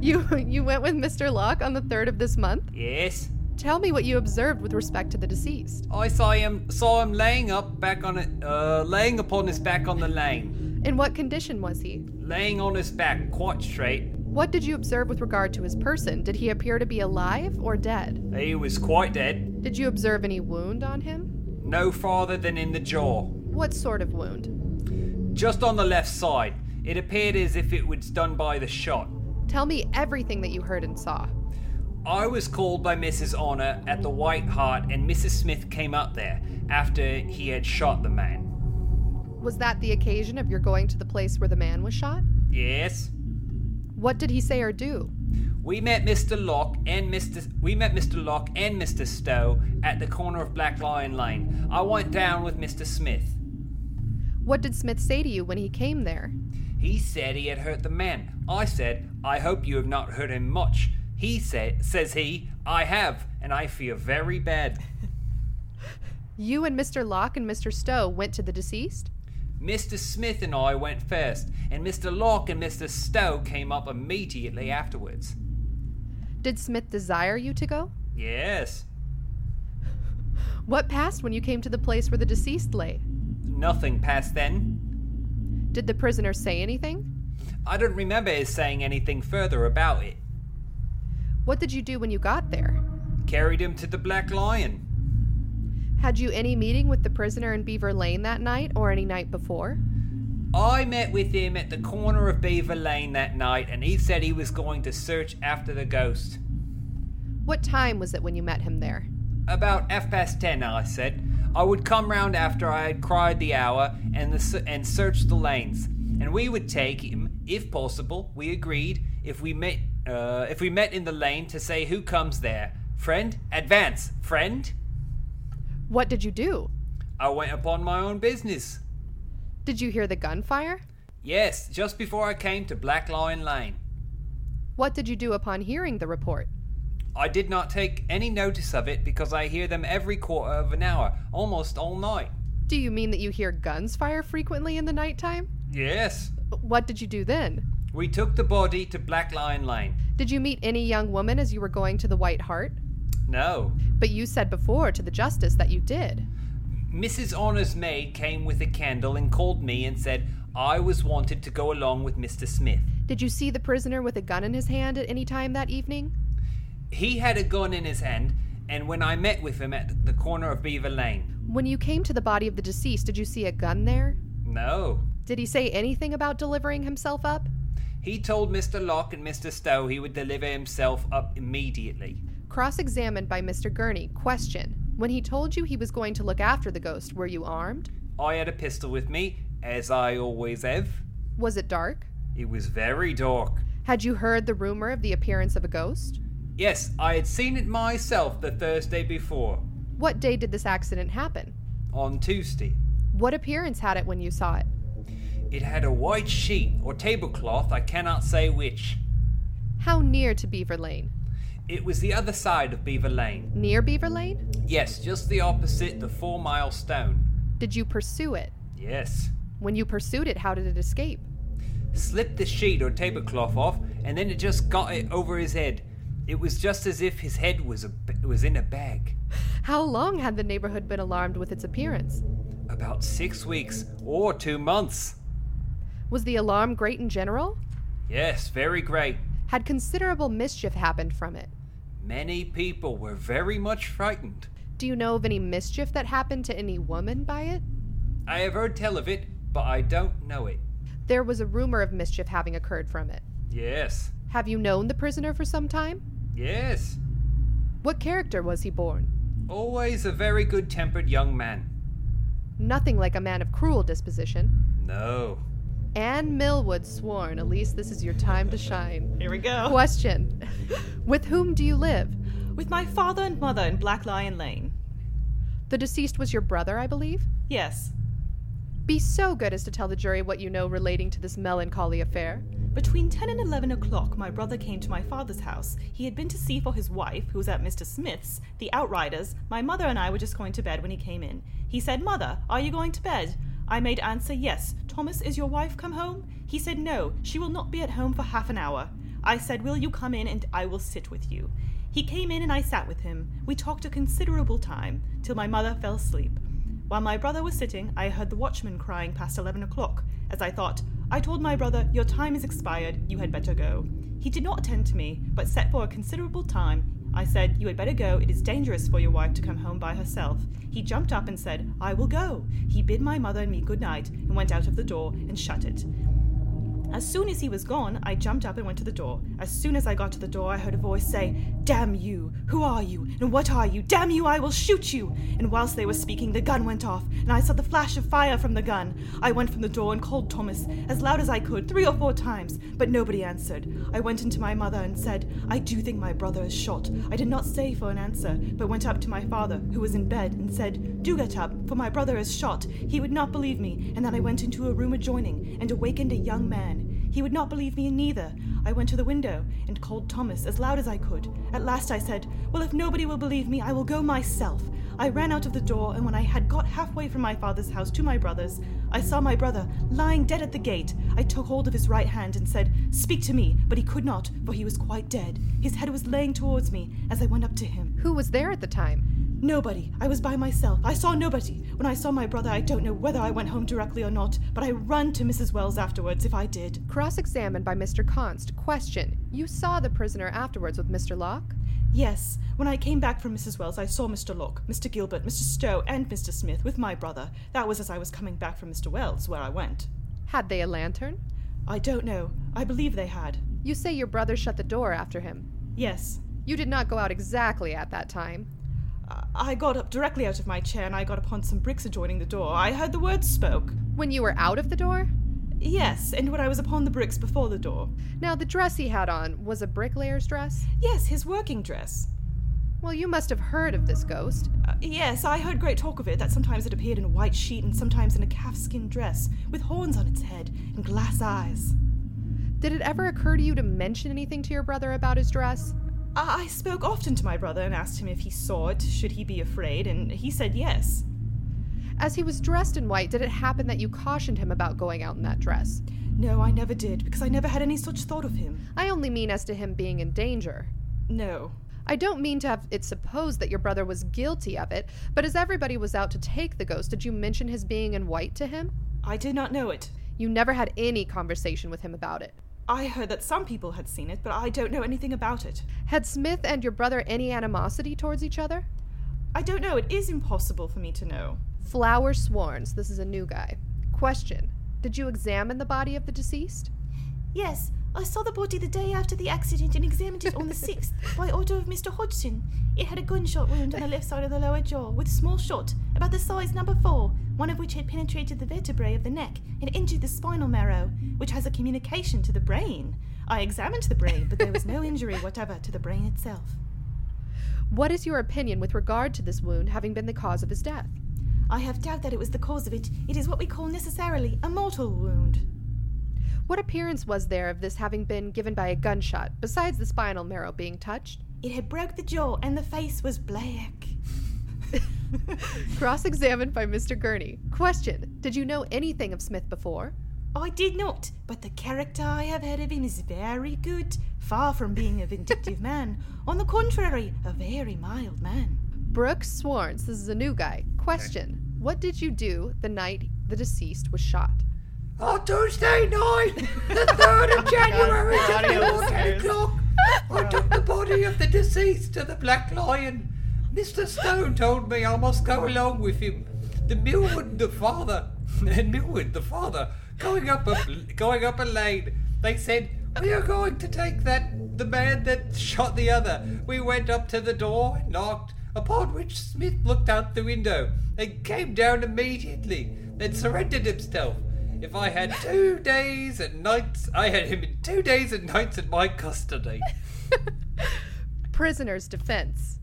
[SPEAKER 1] You you went with Mr. Locke on the third of this month?
[SPEAKER 3] Yes?
[SPEAKER 1] Tell me what you observed with respect to the deceased.
[SPEAKER 3] I saw him saw him laying up back on it uh laying upon his back on the lane.
[SPEAKER 1] In what condition was he?
[SPEAKER 3] Laying on his back quite straight.
[SPEAKER 1] What did you observe with regard to his person? Did he appear to be alive or dead?
[SPEAKER 3] He was quite dead.
[SPEAKER 1] Did you observe any wound on him?
[SPEAKER 3] No farther than in the jaw.
[SPEAKER 1] What sort of wound?
[SPEAKER 3] Just on the left side. It appeared as if it was done by the shot.
[SPEAKER 1] Tell me everything that you heard and saw.
[SPEAKER 3] I was called by Mrs. Honor at the White Hart, and Mrs. Smith came up there after he had shot the man.
[SPEAKER 1] Was that the occasion of your going to the place where the man was shot?
[SPEAKER 3] Yes.
[SPEAKER 1] What did he say or do?
[SPEAKER 3] We met Mr. Locke and Mr. We met Mr. Locke and Mr. Stowe at the corner of Black Lion Lane. I went down with Mr. Smith.
[SPEAKER 1] What did Smith say to you when he came there?
[SPEAKER 3] He said he had hurt the man. I said, I hope you have not hurt him much. He said, says he, I have, and I feel very bad. <laughs>
[SPEAKER 1] You and Mr. Locke and Mr. Stowe went to the deceased?
[SPEAKER 3] Mr. Smith and I went first, and Mr. Locke and Mr. Stowe came up immediately afterwards.
[SPEAKER 1] Did Smith desire you to go?
[SPEAKER 3] Yes.
[SPEAKER 1] What passed when you came to the place where the deceased lay?
[SPEAKER 3] Nothing passed then.
[SPEAKER 1] Did the prisoner say anything?
[SPEAKER 3] I don't remember his saying anything further about it.
[SPEAKER 1] What did you do when you got there?
[SPEAKER 3] Carried him to the Black Lion.
[SPEAKER 1] Had you any meeting with the prisoner in Beaver Lane that night or any night before?
[SPEAKER 3] I met with him at the corner of Beaver Lane that night, and he said he was going to search after the ghost.
[SPEAKER 1] What time was it when you met him there?
[SPEAKER 3] About half past ten, I said. I would come round after I had cried the hour and, the, and search the lanes, and we would take him, if possible. We agreed if we met uh, if we met in the lane to say who comes there. Friend, advance, friend.
[SPEAKER 1] What did you do?
[SPEAKER 3] I went upon my own business.
[SPEAKER 1] Did you hear the gunfire?
[SPEAKER 3] Yes, just before I came to Black Lion Lane.
[SPEAKER 1] What did you do upon hearing the report?
[SPEAKER 3] I did not take any notice of it because I hear them every quarter of an hour, almost all night.
[SPEAKER 1] Do you mean that you hear guns fire frequently in the nighttime?
[SPEAKER 3] Yes.
[SPEAKER 1] What did you do then?
[SPEAKER 3] We took the body to Black Lion Lane.
[SPEAKER 1] Did you meet any young woman as you were going to the White Hart?
[SPEAKER 3] No.
[SPEAKER 1] But you said before to the justice that you did.
[SPEAKER 3] Mrs. Honor's maid came with a candle and called me and said I was wanted to go along with Mr. Smith.
[SPEAKER 1] Did you see the prisoner with a gun in his hand at any time that evening?
[SPEAKER 3] He had a gun in his hand, and when I met with him at the corner of Beaver Lane.
[SPEAKER 1] When you came to the body of the deceased, did you see a gun there?
[SPEAKER 3] No.
[SPEAKER 1] Did he say anything about delivering himself up?
[SPEAKER 3] He told Mr. Locke and Mr. Stowe he would deliver himself up immediately.
[SPEAKER 1] Cross examined by Mr. Gurney. Question. When he told you he was going to look after the ghost, were you armed?
[SPEAKER 3] I had a pistol with me, as I always have.
[SPEAKER 1] Was it dark?
[SPEAKER 3] It was very dark.
[SPEAKER 1] Had you heard the rumor of the appearance of a ghost?
[SPEAKER 3] Yes, I had seen it myself the Thursday before,
[SPEAKER 1] What day did this accident happen?
[SPEAKER 3] on Tuesday.
[SPEAKER 1] What appearance had it when you saw it?
[SPEAKER 3] It had a white sheet or tablecloth, I cannot say which.
[SPEAKER 1] How near to Beaver Lane?
[SPEAKER 3] It was the other side of Beaver Lane.
[SPEAKER 1] Near Beaver Lane?
[SPEAKER 3] Yes, just the opposite the four mile stone.
[SPEAKER 1] Did you pursue it?
[SPEAKER 3] Yes.
[SPEAKER 1] When you pursued it, how did it escape?
[SPEAKER 3] Slipped the sheet or tablecloth off, and then it just got it over his head. It was just as if his head was a, was in a bag. <sighs>
[SPEAKER 1] How long had the neighborhood been alarmed with its appearance?
[SPEAKER 3] About six weeks or two months.
[SPEAKER 1] Was the alarm great in general?
[SPEAKER 3] Yes, very great.
[SPEAKER 1] Had considerable mischief happened from it?
[SPEAKER 3] Many people were very much frightened.
[SPEAKER 1] Do you know of any mischief that happened to any woman by it?
[SPEAKER 3] I have heard tell of it, but I don't know it.
[SPEAKER 1] There was a rumor of mischief having occurred from it.
[SPEAKER 3] Yes,
[SPEAKER 1] Have you known the prisoner for some time?
[SPEAKER 3] yes.
[SPEAKER 1] What character was he born?
[SPEAKER 3] Always a very good tempered young man.
[SPEAKER 1] Nothing like a man of cruel disposition.
[SPEAKER 3] No.
[SPEAKER 1] Anne Millwood sworn. Elyse, this is your time to shine.
[SPEAKER 2] Here we go.
[SPEAKER 1] Question With whom do you live?
[SPEAKER 2] With my father and mother in Black Lion Lane.
[SPEAKER 1] The deceased was your brother, I believe?
[SPEAKER 2] Yes.
[SPEAKER 1] Be so good as to tell the jury what you know relating to this melancholy affair.
[SPEAKER 2] Between 10 and 11 o'clock, my brother came to my father's house. He had been to see for his wife, who was at Mr. Smith's, the Outriders. My mother and I were just going to bed when he came in. He said, Mother, are you going to bed? I made answer, Yes. Thomas, is your wife come home? He said, No, she will not be at home for half an hour. I said, Will you come in and I will sit with you? He came in and I sat with him. We talked a considerable time, till my mother fell asleep. While my brother was sitting, I heard the watchman crying past eleven o'clock. As I thought, I told my brother, Your time is expired, you had better go. He did not attend to me, but sat for a considerable time. I said, You had better go, it is dangerous for your wife to come home by herself. He jumped up and said, I will go. He bid my mother and me good night, and went out of the door and shut it. As soon as he was gone, I jumped up and went to the door. As soon as I got to the door, I heard a voice say, Damn you! Who are you? And what are you? Damn you, I will shoot you! And whilst they were speaking, the gun went off, and I saw the flash of fire from the gun. I went from the door and called Thomas as loud as I could, three or four times, but nobody answered. I went into my mother and said, I do think my brother is shot. I did not stay for an answer, but went up to my father, who was in bed, and said, Do get up, for my brother is shot. He would not believe me, and then I went into a room adjoining, and awakened a young man. He would not believe me neither. I went to the window and called Thomas as loud as I could. At last I said, Well, if nobody will believe me, I will go myself. I ran out of the door, and when I had got halfway from my father's house to my brother's, I saw my brother lying dead at the gate. I took hold of his right hand and said, Speak to me, but he could not, for he was quite dead. His head was laying towards me as I went up to him.
[SPEAKER 1] Who was there at the time?
[SPEAKER 2] Nobody. I was by myself. I saw nobody. When I saw my brother, I don't know whether I went home directly or not, but I run to Mrs. Wells afterwards if I did.
[SPEAKER 1] Cross examined by Mr. Const. Question. You saw the prisoner afterwards with Mr. Locke?
[SPEAKER 2] Yes, when I came back from Mrs. Wells, I saw Mr. Locke, Mr. Gilbert, Mr. Stowe, and Mr. Smith with my brother. That was as I was coming back from Mr. Wells, where I went.
[SPEAKER 1] Had they a lantern?
[SPEAKER 2] I don't know. I believe they had.
[SPEAKER 1] You say your brother shut the door after him.
[SPEAKER 2] Yes.
[SPEAKER 1] You did not go out exactly at that time.
[SPEAKER 2] I- got up directly out of my chair and I got upon some bricks adjoining the door. I heard the words spoke.
[SPEAKER 1] When you were out of the door?
[SPEAKER 2] Yes, and when I was upon the bricks before the door.
[SPEAKER 1] Now, the dress he had on was a bricklayer's dress?
[SPEAKER 2] Yes, his working dress.
[SPEAKER 1] Well, you must have heard of this ghost.
[SPEAKER 2] Uh, yes, I heard great talk of it, that sometimes it appeared in a white sheet and sometimes in a calfskin dress, with horns on its head and glass eyes.
[SPEAKER 1] Did it ever occur to you to mention anything to your brother about his dress?
[SPEAKER 2] I spoke often to my brother and asked him if he saw it, should he be afraid, and he said yes.
[SPEAKER 1] As he was dressed in white, did it happen that you cautioned him about going out in that dress?
[SPEAKER 2] No, I never did, because I never had any such thought of him.
[SPEAKER 1] I only mean as to him being in danger.
[SPEAKER 2] No.
[SPEAKER 1] I don't mean to have it supposed that your brother was guilty of it, but as everybody was out to take the ghost, did you mention his being in white to him?
[SPEAKER 2] I did not know it.
[SPEAKER 1] You never had any conversation with him about it.
[SPEAKER 2] I heard that some people had seen it, but I don't know anything about it.
[SPEAKER 1] Had Smith and your brother any animosity towards each other?
[SPEAKER 2] I don't know. It is impossible for me to know.
[SPEAKER 1] Flower Swarns, this is a new guy. Question Did you examine the body of the deceased?
[SPEAKER 4] Yes, I saw the body the day after the accident and examined it on the <laughs> 6th by order of Mr. Hodgson. It had a gunshot wound on the left side of the lower jaw with a small shot, about the size number 4, one of which had penetrated the vertebrae of the neck and injured the spinal marrow, which has a communication to the brain. I examined the brain, but there was no injury whatever to the brain itself.
[SPEAKER 1] What is your opinion with regard to this wound having been the cause of his death?
[SPEAKER 4] I have doubt that it was the cause of it. It is what we call necessarily a mortal wound.
[SPEAKER 1] What appearance was there of this having been given by a gunshot, besides the spinal marrow being touched?
[SPEAKER 4] It had broke the jaw and the face was black. <laughs>
[SPEAKER 1] Cross examined by Mr. Gurney. Question Did you know anything of Smith before?
[SPEAKER 4] I did not, but the character I have heard of him is very good, far from being a vindictive <laughs> man. On the contrary, a very mild man.
[SPEAKER 1] Brooks Swarns, this is a new guy. Question What did you do the night the deceased was shot?
[SPEAKER 5] On Tuesday night, the 3rd of <laughs> January,
[SPEAKER 2] audio
[SPEAKER 5] 10 o'clock, I took the body of the deceased to the Black Lion. Mr. Stone told me I must go along with him. The Millwood, the father, <laughs> and Millwood, the father, going up a going up a lane. They said we are going to take that the man that shot the other. We went up to the door and knocked. Upon which Smith looked out the window and came down immediately, then surrendered himself. If I had two days and nights, I had him in two days and nights in my custody. <laughs>
[SPEAKER 1] Prisoner's defense.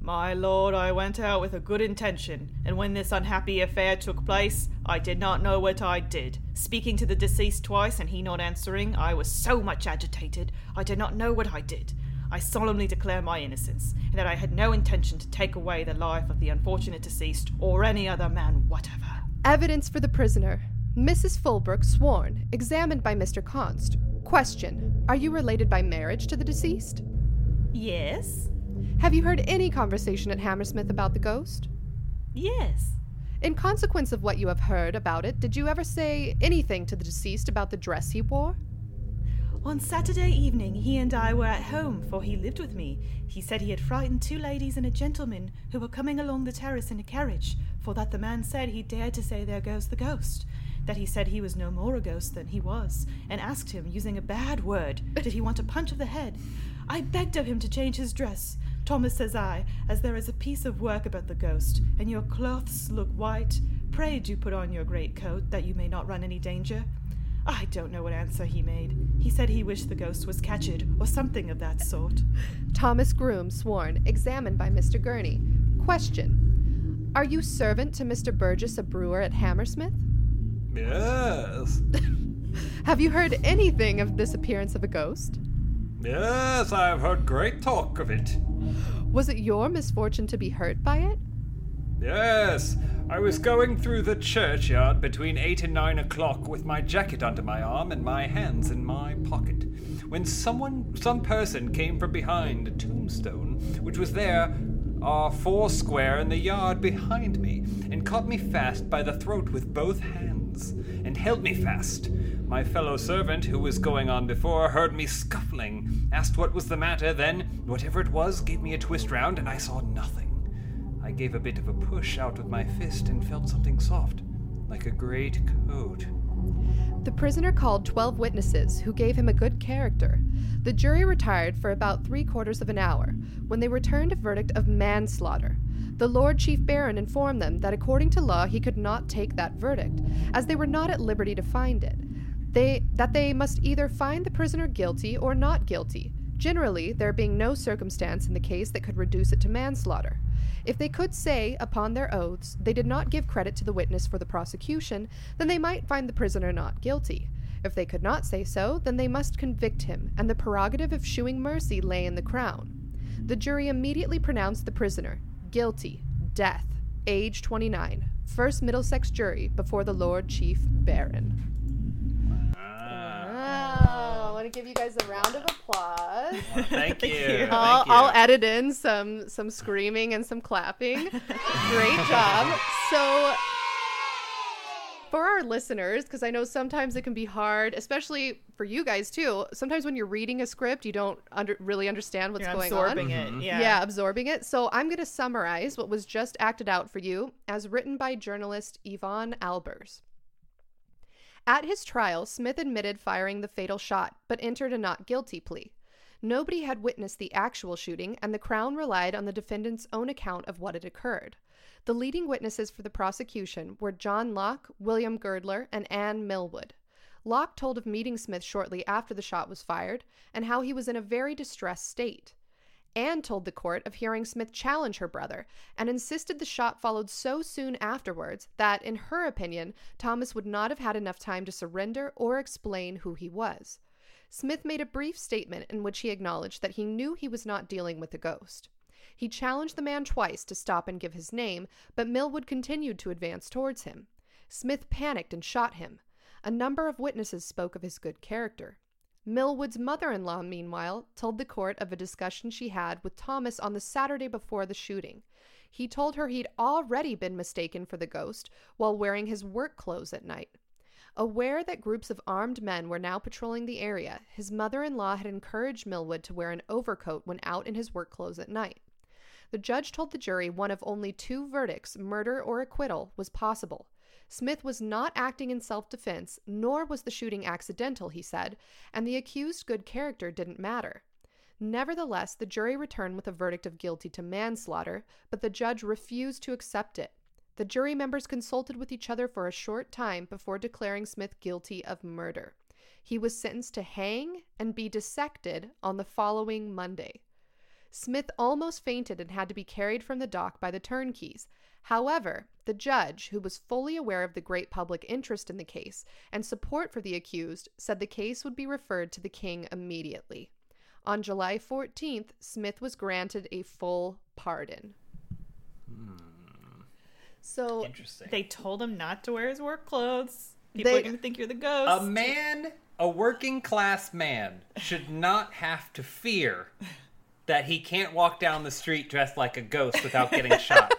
[SPEAKER 2] My lord, I went out with a good intention, and when this unhappy affair took place, I did not know what I did. Speaking to the deceased twice and he not answering, I was so much agitated, I did not know what I did. I solemnly declare my innocence, and that I had no intention to take away the life of the unfortunate deceased or any other man whatever.
[SPEAKER 1] Evidence for the prisoner. Mrs. Fulbrook sworn, examined by Mr. Const. Question Are you related by marriage to the deceased?
[SPEAKER 2] Yes?
[SPEAKER 1] Have you heard any conversation at Hammersmith about the ghost?
[SPEAKER 2] Yes.
[SPEAKER 1] In consequence of what you have heard about it, did you ever say anything to the deceased about the dress he wore?
[SPEAKER 2] On Saturday evening, he and I were at home, for he lived with me. He said he had frightened two ladies and a gentleman who were coming along the terrace in a carriage, for that the man said he dared to say, There goes the ghost. That he said he was no more a ghost than he was, and asked him, using a bad word, <laughs> did he want a punch of the head. I begged of him to change his dress. Thomas, says I, as there is a piece of work about the ghost, and your cloths look white, pray do put on your great coat, that you may not run any danger. I don't know what answer he made. He said he wished the ghost was catched, or something of that sort.
[SPEAKER 1] Thomas Groom sworn, examined by Mr. Gurney. Question Are you servant to Mr. Burgess, a brewer at Hammersmith?
[SPEAKER 3] Yes. <laughs>
[SPEAKER 1] Have you heard anything of this appearance of a ghost?
[SPEAKER 3] Yes, I've heard great talk of it.
[SPEAKER 1] Was it your misfortune to be hurt by it?
[SPEAKER 3] Yes, I was going through the churchyard between eight and nine o'clock with my jacket under my arm and my hands in my pocket, when someone, some person came from behind a tombstone, which was there, uh, four square in the yard behind me, and caught me fast by the throat with both hands, and held me fast. My fellow servant, who was going on before, heard me scuffling, asked what was the matter, then, whatever it was, gave me a twist round, and I saw nothing. I gave a bit of a push out with my fist and felt something soft, like a great coat.
[SPEAKER 1] The prisoner called 12 witnesses who gave him a good character. The jury retired for about three quarters of an hour, when they returned a verdict of manslaughter. The Lord Chief Baron informed them that according to law he could not take that verdict, as they were not at liberty to find it. They, that they must either find the prisoner guilty or not guilty, generally there being no circumstance in the case that could reduce it to manslaughter. If they could say, upon their oaths, they did not give credit to the witness for the prosecution, then they might find the prisoner not guilty. If they could not say so, then they must convict him, and the prerogative of shewing mercy lay in the crown. The jury immediately pronounced the prisoner guilty, death, age 29, first Middlesex jury before the Lord Chief Baron. I want to give you guys a round of applause.
[SPEAKER 3] thank you.
[SPEAKER 2] you.
[SPEAKER 3] Thank
[SPEAKER 1] I'll,
[SPEAKER 3] you.
[SPEAKER 1] I'll edit in some some screaming and some clapping. <laughs> Great job. So for our listeners, because I know sometimes it can be hard, especially for you guys too. Sometimes when you're reading a script, you don't under, really understand what's
[SPEAKER 2] You're
[SPEAKER 1] going
[SPEAKER 2] absorbing
[SPEAKER 1] on.
[SPEAKER 2] Absorbing it. Mm-hmm.
[SPEAKER 1] Yeah.
[SPEAKER 2] Yeah.
[SPEAKER 1] absorbing it. So I'm going to summarize what was just acted out for you as written by journalist Yvonne Albers. At his trial, Smith admitted firing the fatal shot, but entered a not guilty plea. Nobody had witnessed the actual shooting, and the Crown relied on the defendant's own account of what had occurred. The leading witnesses for the prosecution were John Locke, William Girdler, and Anne Millwood. Locke told of meeting Smith shortly after the shot was fired and how he was in a very distressed state. Anne told the court of hearing Smith challenge her brother and insisted the shot followed so soon afterwards that, in her opinion, Thomas would not have had enough time to surrender or explain who he was. Smith made a brief statement in which he acknowledged that he knew he was not dealing with a ghost. He challenged the man twice to stop and give his name, but Millwood continued to advance towards him. Smith panicked and shot him. A number of witnesses spoke of his good character. Millwood's mother in law, meanwhile, told the court of a discussion she had with Thomas on the Saturday before the shooting. He told her he'd already been mistaken for the ghost while wearing his work clothes at night. Aware that groups of armed men were now patrolling the area, his mother in law had encouraged Millwood to wear an overcoat when out in his work clothes at night. The judge told the jury one of only two verdicts, murder or acquittal, was possible. Smith was not acting in self defense, nor was the shooting accidental, he said, and the accused's good character didn't matter. Nevertheless, the jury returned with a verdict of guilty to manslaughter, but the judge refused to accept it. The jury members consulted with each other for a short time before declaring Smith guilty of murder. He was sentenced to hang and be dissected on the following Monday. Smith almost fainted and had to be carried from the dock by the turnkeys. However, the judge, who was fully aware of the great public interest in the case and support for the accused, said the case would be referred to the king immediately. On July 14th, Smith was granted a full pardon. Hmm. So,
[SPEAKER 3] Interesting.
[SPEAKER 2] They told him not to wear his work clothes. People
[SPEAKER 1] They-
[SPEAKER 2] are gonna think you're the ghost.
[SPEAKER 3] a man, a working class man, should not have to fear that he can't walk down the street dressed like a ghost without getting <laughs> shot.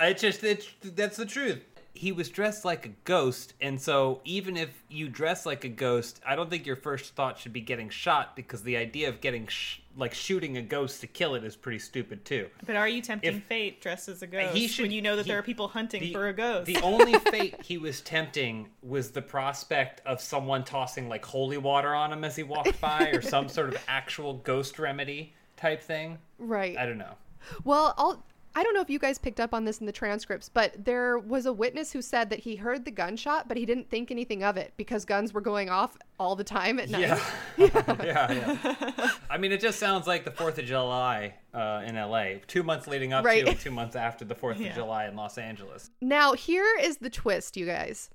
[SPEAKER 3] It just it's that's the truth. He was dressed like a ghost, and so even if you dress like a ghost, I don't think your first thought should be getting shot because the idea of getting sh- like shooting a ghost to kill it is pretty stupid too.
[SPEAKER 2] but are you tempting
[SPEAKER 3] If-
[SPEAKER 2] fate dressed as a ghost
[SPEAKER 3] He should-
[SPEAKER 2] when you know that
[SPEAKER 3] he-
[SPEAKER 2] there are people hunting
[SPEAKER 3] the-
[SPEAKER 2] for a ghost?
[SPEAKER 3] The only <laughs> fate he was tempting was the prospect of someone tossing like holy water on him as he walked by, or some sort of <laughs> actual ghost remedy type thing.
[SPEAKER 1] right.
[SPEAKER 3] I don't know.
[SPEAKER 1] Well, I'll, I don't know if you guys picked up on this in the transcripts, but there was a witness who said that he heard the gunshot, but he didn't think anything of it because guns were going off all the time at night.
[SPEAKER 3] Yeah. <laughs> <laughs> yeah, yeah. I mean, it just sounds like the Fourth of July uh, in LA. Two months leading up
[SPEAKER 1] Right.
[SPEAKER 3] to, and two months after the Fourth
[SPEAKER 2] Yeah.
[SPEAKER 3] of July in Los Angeles.
[SPEAKER 1] Now, here is the twist, you guys.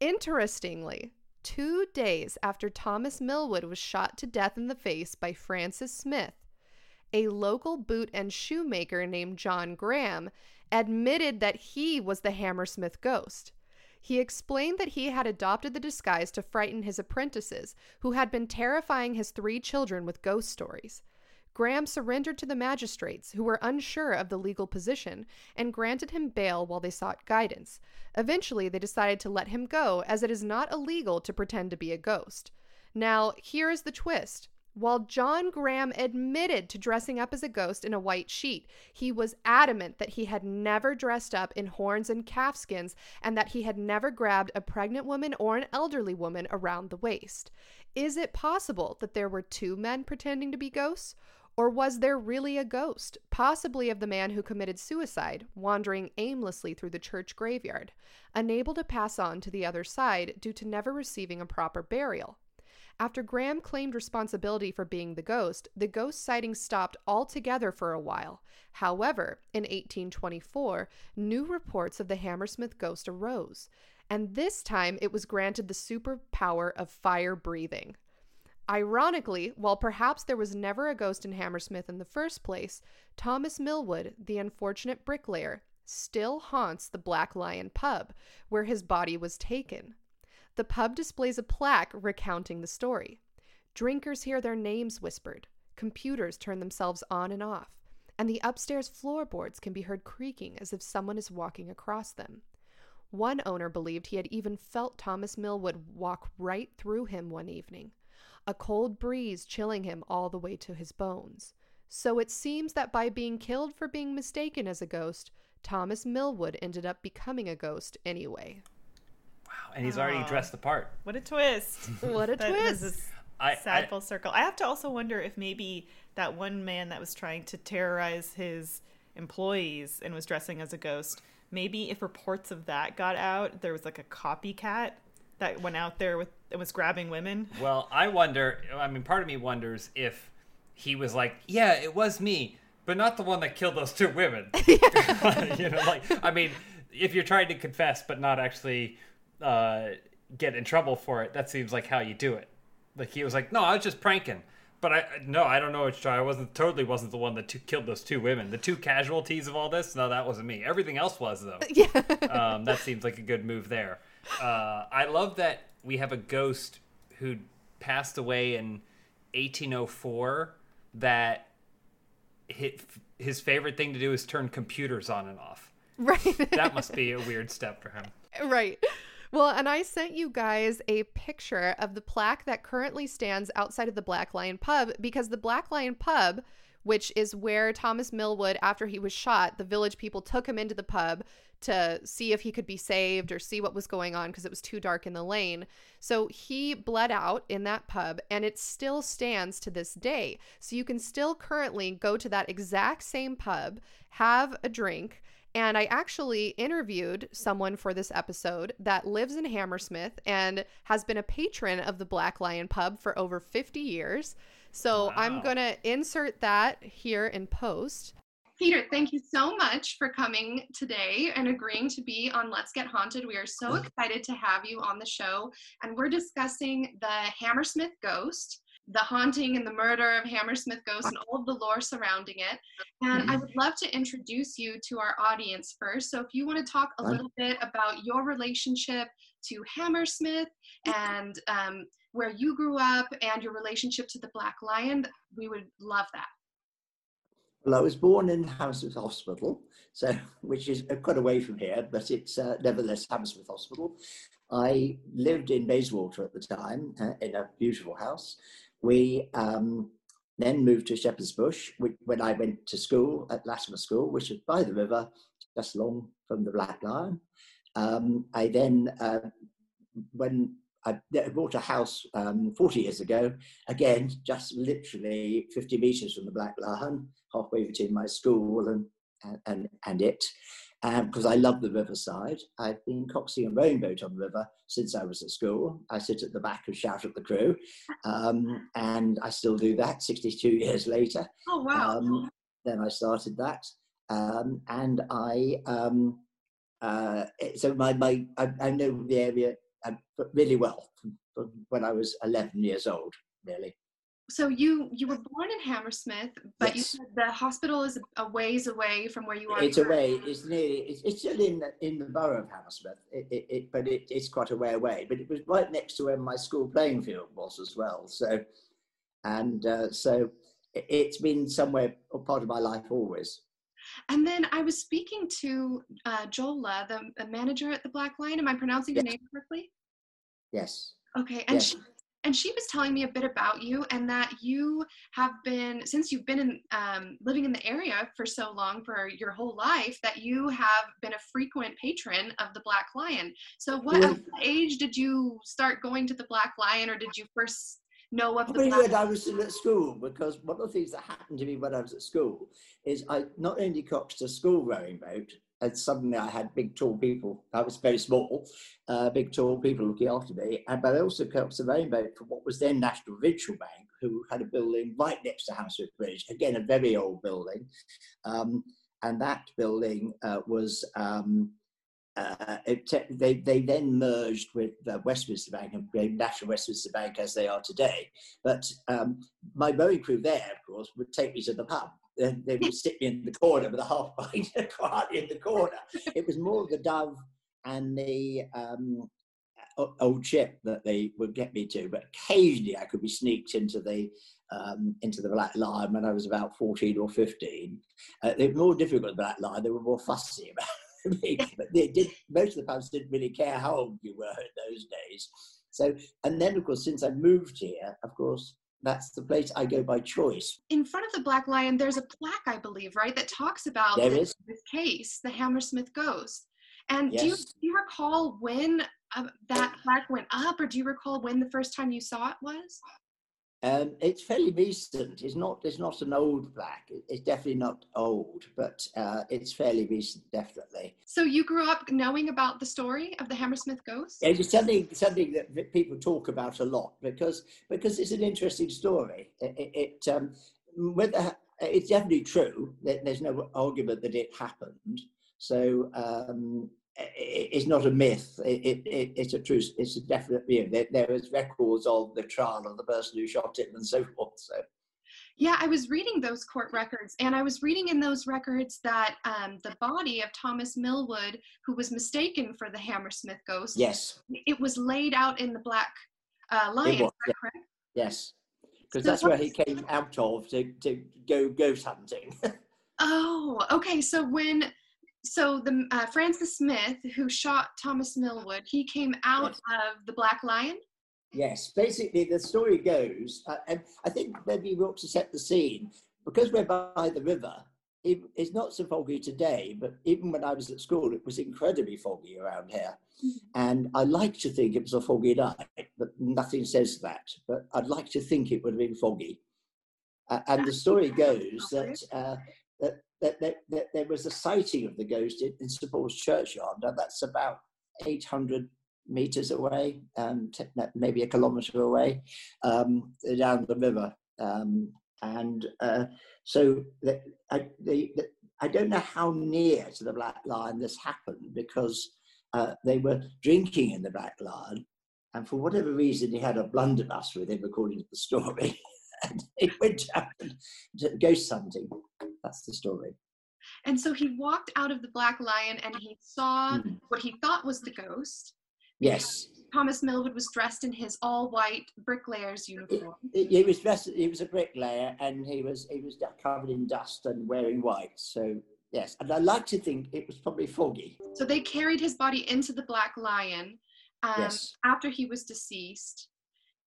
[SPEAKER 1] Interestingly, two days after Thomas Millwood was shot to death in the face by Francis Smith, a local boot and shoemaker named John Graham admitted that he was the Hammersmith ghost. He explained that he had adopted the disguise to frighten his apprentices, who had been terrifying his three children with ghost stories. Graham surrendered to the magistrates, who were unsure of the legal position, and granted him bail while they sought guidance. Eventually, they decided to let him go, as it is not illegal to pretend to be a ghost. Now, here is the twist. While John Graham admitted to dressing up as a ghost in a white sheet, he was adamant that he had never dressed up in horns and calfskins and that he had never grabbed a pregnant woman or an elderly woman around the waist. Is it possible that there were two men pretending to be ghosts? Or was there really a ghost, possibly of the man who committed suicide, wandering aimlessly through the church graveyard, unable to pass on to the other side due to never receiving a proper burial? After Graham claimed responsibility for being the ghost, the ghost sighting stopped altogether for a while. However, in 1824, new reports of the Hammersmith ghost arose, and this time it was granted the superpower of fire breathing. Ironically, while perhaps there was never a ghost in Hammersmith in the first place, Thomas Millwood, the unfortunate bricklayer, still haunts the Black Lion pub, where his body was taken. The pub displays a plaque recounting the story. Drinkers hear their names whispered, computers turn themselves on and off, and the upstairs floorboards can be heard creaking as if someone is walking across them. One owner believed he had even felt Thomas Millwood walk right through him one evening, a cold breeze chilling him all the way to his bones. So it seems that by being killed for being mistaken as a ghost, Thomas Millwood ended up becoming a ghost anyway.
[SPEAKER 3] Wow, and he's already dressed the part.
[SPEAKER 2] What a twist! <laughs>
[SPEAKER 1] What a
[SPEAKER 2] That was
[SPEAKER 1] twist!
[SPEAKER 2] a
[SPEAKER 3] I,
[SPEAKER 2] sad
[SPEAKER 3] I-
[SPEAKER 2] full circle. I have to also wonder if maybe that one man that was trying to terrorize his employees and was dressing as a ghost, maybe if reports of that got out, there was like a copycat that went out there with and was grabbing women.
[SPEAKER 3] Well, I wonder. I mean, part of me wonders if he was like, "Yeah, it was me, but not the one that killed those two women." <laughs> <laughs> you know, like I mean, if you're trying to confess but not actually uh, get in trouble for it, that seems like how you do it. Like he was like, "No, I was just pranking." But I no, I don't know which try I wasn't totally wasn't the one that two, killed those two women. The two casualties of all this, no, that wasn't me. Everything else was though. <laughs>
[SPEAKER 1] Yeah.
[SPEAKER 3] um, that seems like a good move there. Uh, I love that we have a ghost who passed away in 1804 that hit, his favorite thing to do is turn computers on and off.
[SPEAKER 1] right.
[SPEAKER 3] That must be a weird step for him. <laughs>
[SPEAKER 1] Right. Well, and I sent you guys a picture of the plaque that currently stands outside of the Black Lion pub because the Black Lion pub, which is where Thomas Millwood, after he was shot, the village people took him into the pub to see if he could be saved or see what was going on because it was too dark in the lane. So he bled out in that pub and it still stands to this day. So you can still currently go to that exact same pub, have a drink, and I actually interviewed someone for this episode that lives in Hammersmith and has been a patron of the Black Lion Pub for over 50 years. So I'm going to insert that here in post. Peter, thank you so much for coming today and agreeing to be on Let's Get Haunted. We are so excited to have you on the show. And we're discussing the Hammersmith ghost, the haunting and the murder of Hammersmith Ghost, and all of the lore surrounding it. And I would love to introduce you to our audience first. So if you want to talk a little bit about your relationship to Hammersmith and um, where you grew up and your relationship to the Black Lion, we would love that.
[SPEAKER 6] Well, I was born in Hammersmith Hospital, so which is quite away from here, but it's uh, nevertheless Hammersmith Hospital. I lived in Bayswater at the time uh, in a beautiful house. We um, then moved to Shepherd's Bush when I went to school at Latymer School, which is by the river, just along from the Black Lion. Um, I then, uh, when I bought a house um, 40 years ago, again, just literally 50 metres from the Black Lion, halfway between my school and and and it, because I love the riverside. I've been coxing a rowing boat on the river since I was at school. I sit at the back and shout at the crew, um, and I still do that 62 years later.
[SPEAKER 1] Oh,
[SPEAKER 6] Um, then I started that, um, and I um, uh, so my my I, I know the area uh, really well from, from when I was 11 years old, really.
[SPEAKER 1] So you you were born in Hammersmith, but you
[SPEAKER 6] Yes.
[SPEAKER 1] said the hospital is a ways away from where you are.
[SPEAKER 6] It's away. It's nearly. It's, it's still in the, in the borough of Hammersmith. It, it, it, but it, it's quite a way away. But it was right next to where my school playing field was as well. So, and uh, so it, it's been somewhere a part of my life always.
[SPEAKER 1] And then I was speaking to uh, Jola, the, the manager at the Black Lion. Am I pronouncing your name correctly?
[SPEAKER 6] Yes.
[SPEAKER 1] Okay, and
[SPEAKER 6] Yes.
[SPEAKER 1] she and she was telling me a bit about you and that you have been since you've been in um, living in the area for so long for your whole life that you have been a frequent patron of the Black Lion. So, what what age did you start going to the Black Lion, or did you first know of the
[SPEAKER 6] Probably
[SPEAKER 1] Black?
[SPEAKER 6] when I was still at school, because one of the things that happened to me when I was at school is I not only coxed a school rowing boat, and suddenly I had big tall people. I was very small, uh, big tall people looking after me, and but I also a rowing boat for what was then National Provincial Bank, who had a building right next to Hammersmith Bridge, again a very old building, um, and that building uh, was. Um, uh, te- they, they then merged with Westminster Bank and became National Westminster Bank as they are today. But um, my rowing crew there, of course, would take me to the pub. They, they would sit me in the corner with a half <laughs> pint quietly in the corner. It was more the dove and the um, old ship that they would get me to. But occasionally I could be sneaked into the um, into the Black Lion when I was about 14 or 15. Uh, they were more difficult, the Black Lion. They were more fussy <laughs> about me. but they did. Most of the pubs didn't really care how old you were in those days. So, and then of course, since I moved here, of course, that's the place I go by choice.
[SPEAKER 1] In front of the Black Lion, there's a plaque, I believe, right, that talks about this,
[SPEAKER 6] is.
[SPEAKER 1] this case, the Hammersmith ghost. And do, you, do you recall when uh, that plaque went up, or do you recall when the first time you saw it was?
[SPEAKER 6] Um, it's fairly recent. It's not. It's not an old plaque. It's definitely not old, but uh, it's fairly recent, definitely.
[SPEAKER 1] So you grew up knowing about the story of the Hammersmith ghost?
[SPEAKER 6] It was something something that people talk about a lot because because it's an interesting story. It, it, it um, whether it's definitely true. There- There's no argument that it happened. So um, it's not a myth. It, it, it, it's a truth. It's a definite. You know, there, there is records of the trial of the person who shot him and so forth. So
[SPEAKER 1] Yeah, I was reading those court records, and I was reading in those records that um, the body of Thomas Millwood, who was mistaken for the Hammersmith ghost,
[SPEAKER 6] yes,
[SPEAKER 1] it was laid out in the Black uh, Lion.
[SPEAKER 6] was,
[SPEAKER 1] is that correct?
[SPEAKER 6] yes, because
[SPEAKER 1] So
[SPEAKER 6] that's where he came out of to to go ghost hunting. <laughs>
[SPEAKER 1] Oh, okay. So when, so the uh, Francis Smith, who shot Thomas Millwood, he came out of the Black Lion.
[SPEAKER 6] Yes, basically the story goes, uh, and I think maybe we ought to set the scene because we're by the river. It, it's not so foggy today, but even when I was at school, it was incredibly foggy around here. And I like to think it was a foggy night, but nothing says that. But I'd like to think it would have been foggy. Uh, and the story goes that, uh, that, that, that, that there was a sighting of the ghost in, in St Paul's churchyard, and that's about 800 meters away, um, t- maybe a kilometer away, um, down the river. Um, and uh, so the, I, the, the, I don't know how near to the Black Lion this happened because uh, they were drinking in the Black Lion, and for whatever reason, he had a blunderbuss with him, according to the story. <laughs> and he went out to ghost hunting. That's the story.
[SPEAKER 1] And so he walked out of the Black Lion and he saw
[SPEAKER 6] Mm.
[SPEAKER 1] what he thought was the ghost.
[SPEAKER 6] Yes,
[SPEAKER 1] Thomas Millwood was dressed in his all white bricklayer's uniform.
[SPEAKER 6] he he was dressed. He was a bricklayer, and he was he was covered in dust and wearing white. So yes, and I like to think it was probably foggy.
[SPEAKER 1] So they carried his body into the Black Lion um,
[SPEAKER 6] Yes.
[SPEAKER 1] after he was deceased.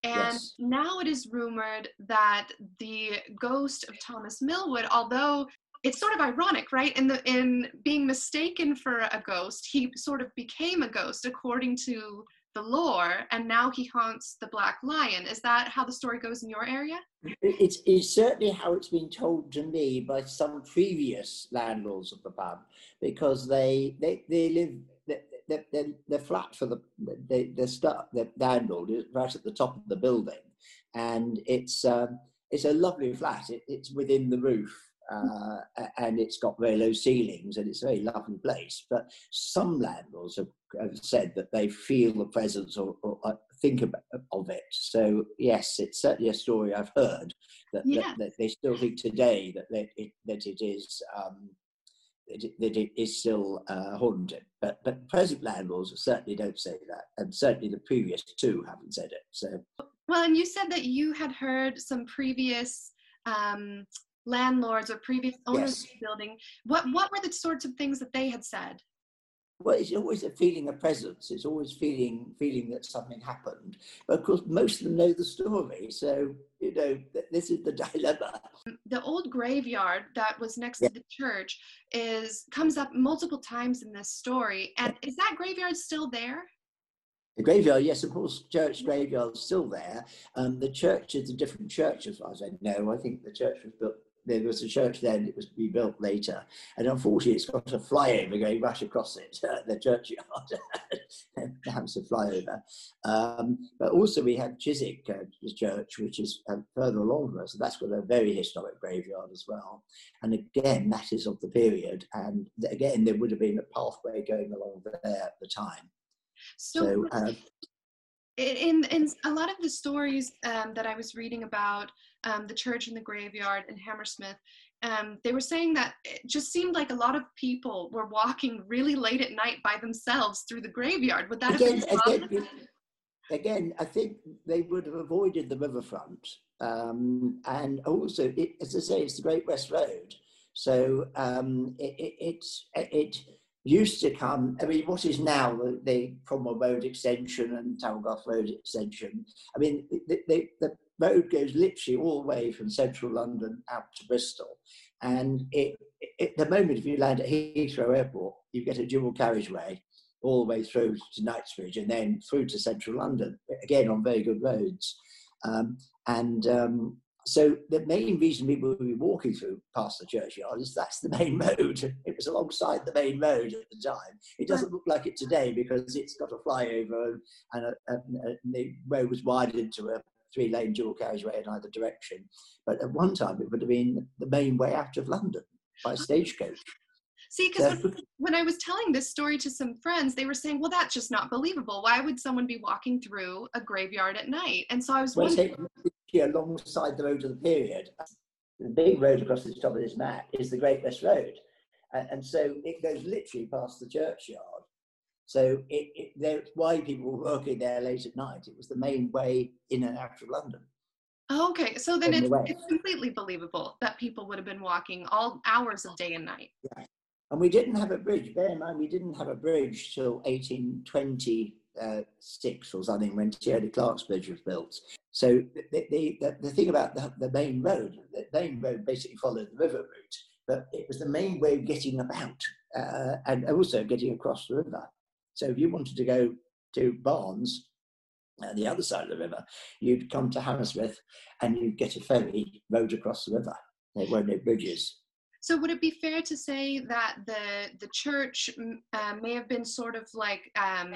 [SPEAKER 1] And
[SPEAKER 6] Yes.
[SPEAKER 1] now it is rumored that the ghost of Thomas Millwood, although it's sort of ironic, right? In the in being mistaken for a ghost, he sort of became a ghost according to the lore, and now he haunts the Black Lion. Is that how the story goes in your area?
[SPEAKER 6] It's, it's certainly how it's been told to me by some previous landlords of the pub, because they they, they live. They're, they're, they're flat for the they, they're stuck. The landlord is right at the top of the building, and it's um, it's a lovely flat. It, it's within the roof, uh, and it's got very low ceilings, and it's a very lovely place. But some landlords have, have said that they feel the presence or, or uh, think about, of it. So yes, it's certainly a story I've heard that,
[SPEAKER 1] Yeah.
[SPEAKER 6] that, that they still think today that that it, that it is. Um, that it is still uh, haunted, but but present landlords certainly don't say that, and certainly the previous two haven't said it. So
[SPEAKER 1] Well, and you said that you had heard some previous um, landlords or previous owners
[SPEAKER 6] Yes.
[SPEAKER 1] of the building. What what were the sorts of things that they had said?
[SPEAKER 6] Well, it's always a feeling of presence. It's always feeling feeling that something happened. But of course, most of them know the story, so you know th- this is the <laughs> dilemma.
[SPEAKER 1] The old graveyard that was next
[SPEAKER 6] Yeah.
[SPEAKER 1] to the church is comes up multiple times in this story. And is that graveyard still there?
[SPEAKER 6] The graveyard, yes, of course, church graveyard is still there. Um, the church is a different church, as far as I know. I think the church was built. There was a church then; it was rebuilt later, and unfortunately, it's got a flyover going right across it, <laughs> the churchyard. <laughs> house a flyover. Um, but also, we have Chiswick uh, Church, which is uh, further along from us. That's got a very historic graveyard as well. And again, that is of the period. And again, there would have been a pathway going along there at the time.
[SPEAKER 1] So,
[SPEAKER 6] So, uh,
[SPEAKER 1] in in a lot of the stories um, that I was reading about um, the church and the graveyard in Hammersmith, um, they were saying that it just seemed like a lot of people were walking really late at night by themselves through the graveyard. Would that have
[SPEAKER 6] again,
[SPEAKER 1] been
[SPEAKER 6] again, again, I think they would have avoided the riverfront, um, and also, it, as I say, it's the Great West Road, so um, it, it, it's it used to come. I mean, what is now the, the Cromwell Road extension and Talgarth Road extension? I mean, the, the, the road goes literally all the way from central London out to Bristol. And it, it, the moment if you land at Heathrow Airport, you get a dual carriageway all the way through to Knightsbridge and then through to central London, again on very good roads. Um, and um, so the main reason people would be walking through past the churchyard is that's the main <laughs> road. It was alongside the main road at the time. It doesn't look like it today because it's got a flyover and, a, a, a, the road was widened into a three-lane dual carriageway in either direction. But at one time, it would have been the main way out of London by stagecoach.
[SPEAKER 7] See, because when, when, I was telling this story to some friends, they were saying, "Well, that's just not believable. Why would someone be walking through a graveyard at night?" And so I was
[SPEAKER 6] well,
[SPEAKER 7] wondering.
[SPEAKER 6] Alongside the road of the period, the big road across the top of this map is the Great West Road, and, and so it goes literally past the churchyard. So it, it, that's why people were working there late at night. It was the main way in and out of London.
[SPEAKER 7] Oh, okay, so then it's, it's completely believable that people would have been walking all hours of day and night.
[SPEAKER 6] Yeah. And we didn't have a bridge. Bear in mind, we didn't have a bridge till 1826 or something when Tierney Clark's Bridge was built. So the, the, the, the thing about the, the main road, the main road basically followed the river route, but it was the main way of getting about uh, and also getting across the river. So if you wanted to go to Barnes, uh, the other side of the river, you'd come to Hammersmith and you'd get a ferry rowed across the river. There were no bridges.
[SPEAKER 7] So would it be fair to say that the the church uh, may have been sort of like um,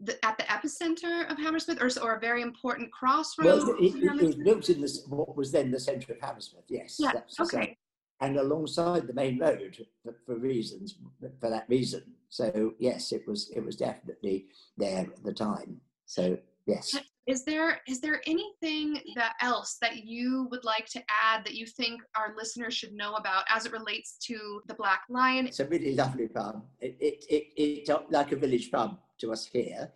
[SPEAKER 7] the, at the epicenter of Hammersmith, or, or a very important crossroads?
[SPEAKER 6] Well, it, it, it was built in this, what was then the centre of Hammersmith. Yes.
[SPEAKER 7] Yeah. Okay.
[SPEAKER 6] And alongside the main road for, for reasons for that reason. So yes, it was it was definitely there at the time. So yes
[SPEAKER 7] is there is there anything that else that you would like to add that you think our listeners should know about as it relates to the black lion
[SPEAKER 6] it's a really lovely pub it it, it, it's like a village pub to us here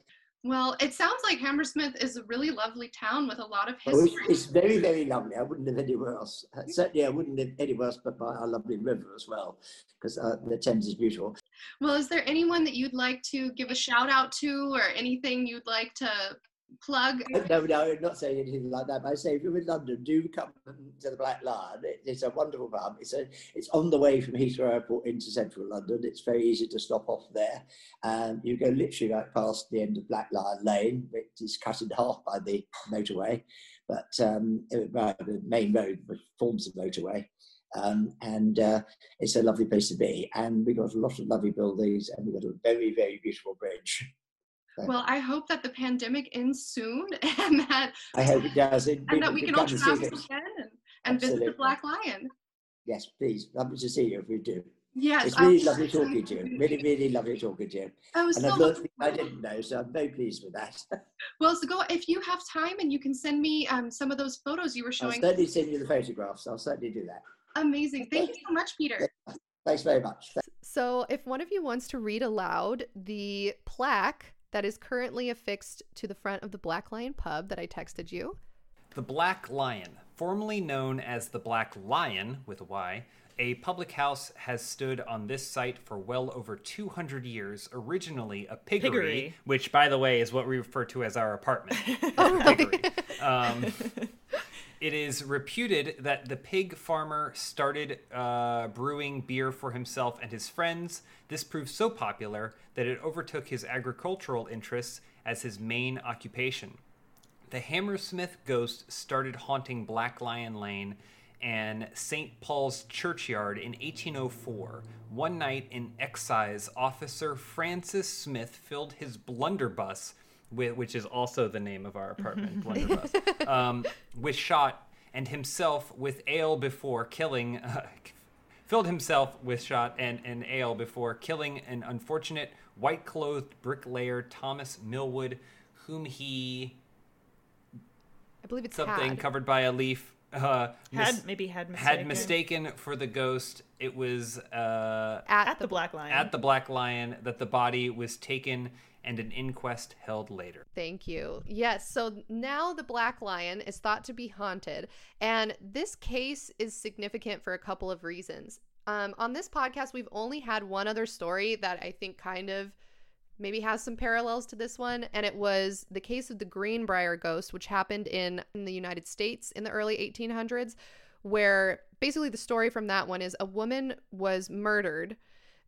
[SPEAKER 7] well, it sounds like Hammersmith is a really lovely town with a lot of history.
[SPEAKER 6] Oh, it's, it's, very, very lovely. I wouldn't live anywhere else. Certainly, I wouldn't live anywhere else but by our lovely river as well, because uh, the Thames is beautiful.
[SPEAKER 7] Well, is there anyone that you'd like to give a shout out to, or anything you'd like to plug?
[SPEAKER 6] No, no, I'm not saying anything like that. But I say if you're in London, do come to the Black Lion. It, it's a wonderful pub. It's a, it's on the way from Heathrow Airport into central London. It's very easy to stop off there. And you go literally right past the end of Black Lion Lane, which is cut in half by the motorway, but um, by the main road, forms the motorway. Um, and uh, it's a lovely place to be. And we've got a lot of lovely buildings, and we've got a very, very beautiful bridge.
[SPEAKER 7] Well, I hope that the pandemic ends soon <laughs> and that
[SPEAKER 6] I hope it does. It,
[SPEAKER 7] and that we can all travel again and, and visit the Black Lion.
[SPEAKER 6] Yes, please. Lovely to see you if we do.
[SPEAKER 7] Yes,
[SPEAKER 6] it's really lovely talking to you. Really, really lovely talking to you.
[SPEAKER 7] Oh,
[SPEAKER 6] and
[SPEAKER 7] so
[SPEAKER 6] I've learned things I didn't know, so I'm very pleased with that. <laughs>
[SPEAKER 7] well, so go if you have time and you can send me um, some of those photos you were showing.
[SPEAKER 6] I'll certainly send you the photographs. I'll certainly do that.
[SPEAKER 7] Amazing. Thank you so much, Peter.
[SPEAKER 6] Thanks very much.
[SPEAKER 1] So, if one of you wants to read aloud the plaque that is currently affixed to the front of the Black Lion pub that I texted you.
[SPEAKER 3] The Black Lion, formerly known as the Black Lyon with a Y, a public house has stood on this site for well over 200 years, originally a piggery, piggery. which, by the way, is what we refer to as our apartment. <laughs> oh, right. um, <laughs> it is reputed that the pig farmer started uh, brewing beer for himself and his friends. This proved so popular that it overtook his agricultural interests as his main occupation. The Hammersmith ghost started haunting Black Lion Lane and St. Paul's Churchyard in 1804. One night, an excise officer, Francis Smith, filled his blunderbuss, which is also the name of our apartment, blunderbuss, <laughs> um, with shot, and himself with ale before killing. Uh, <laughs> filled himself with shot and, and ale before killing an unfortunate white clothed bricklayer Thomas Millwood, whom he.
[SPEAKER 1] I believe it's
[SPEAKER 3] something
[SPEAKER 1] had.
[SPEAKER 3] covered by a leaf uh,
[SPEAKER 2] had maybe had mistaken.
[SPEAKER 3] had mistaken for the ghost. It was uh,
[SPEAKER 2] at, at the, the, Black Lion.
[SPEAKER 3] At the Black Lion, that the body was taken and an inquest held later.
[SPEAKER 1] Thank you. Yes, so now the Black Lion is thought to be haunted, and this case is significant for a couple of reasons. Um, on this podcast, we've only had one other story that I think kind of maybe has some parallels to this one, and it was the case of the Greenbrier ghost, which happened in, in the United States in the early 1800s, where basically the story from that one is a woman was murdered.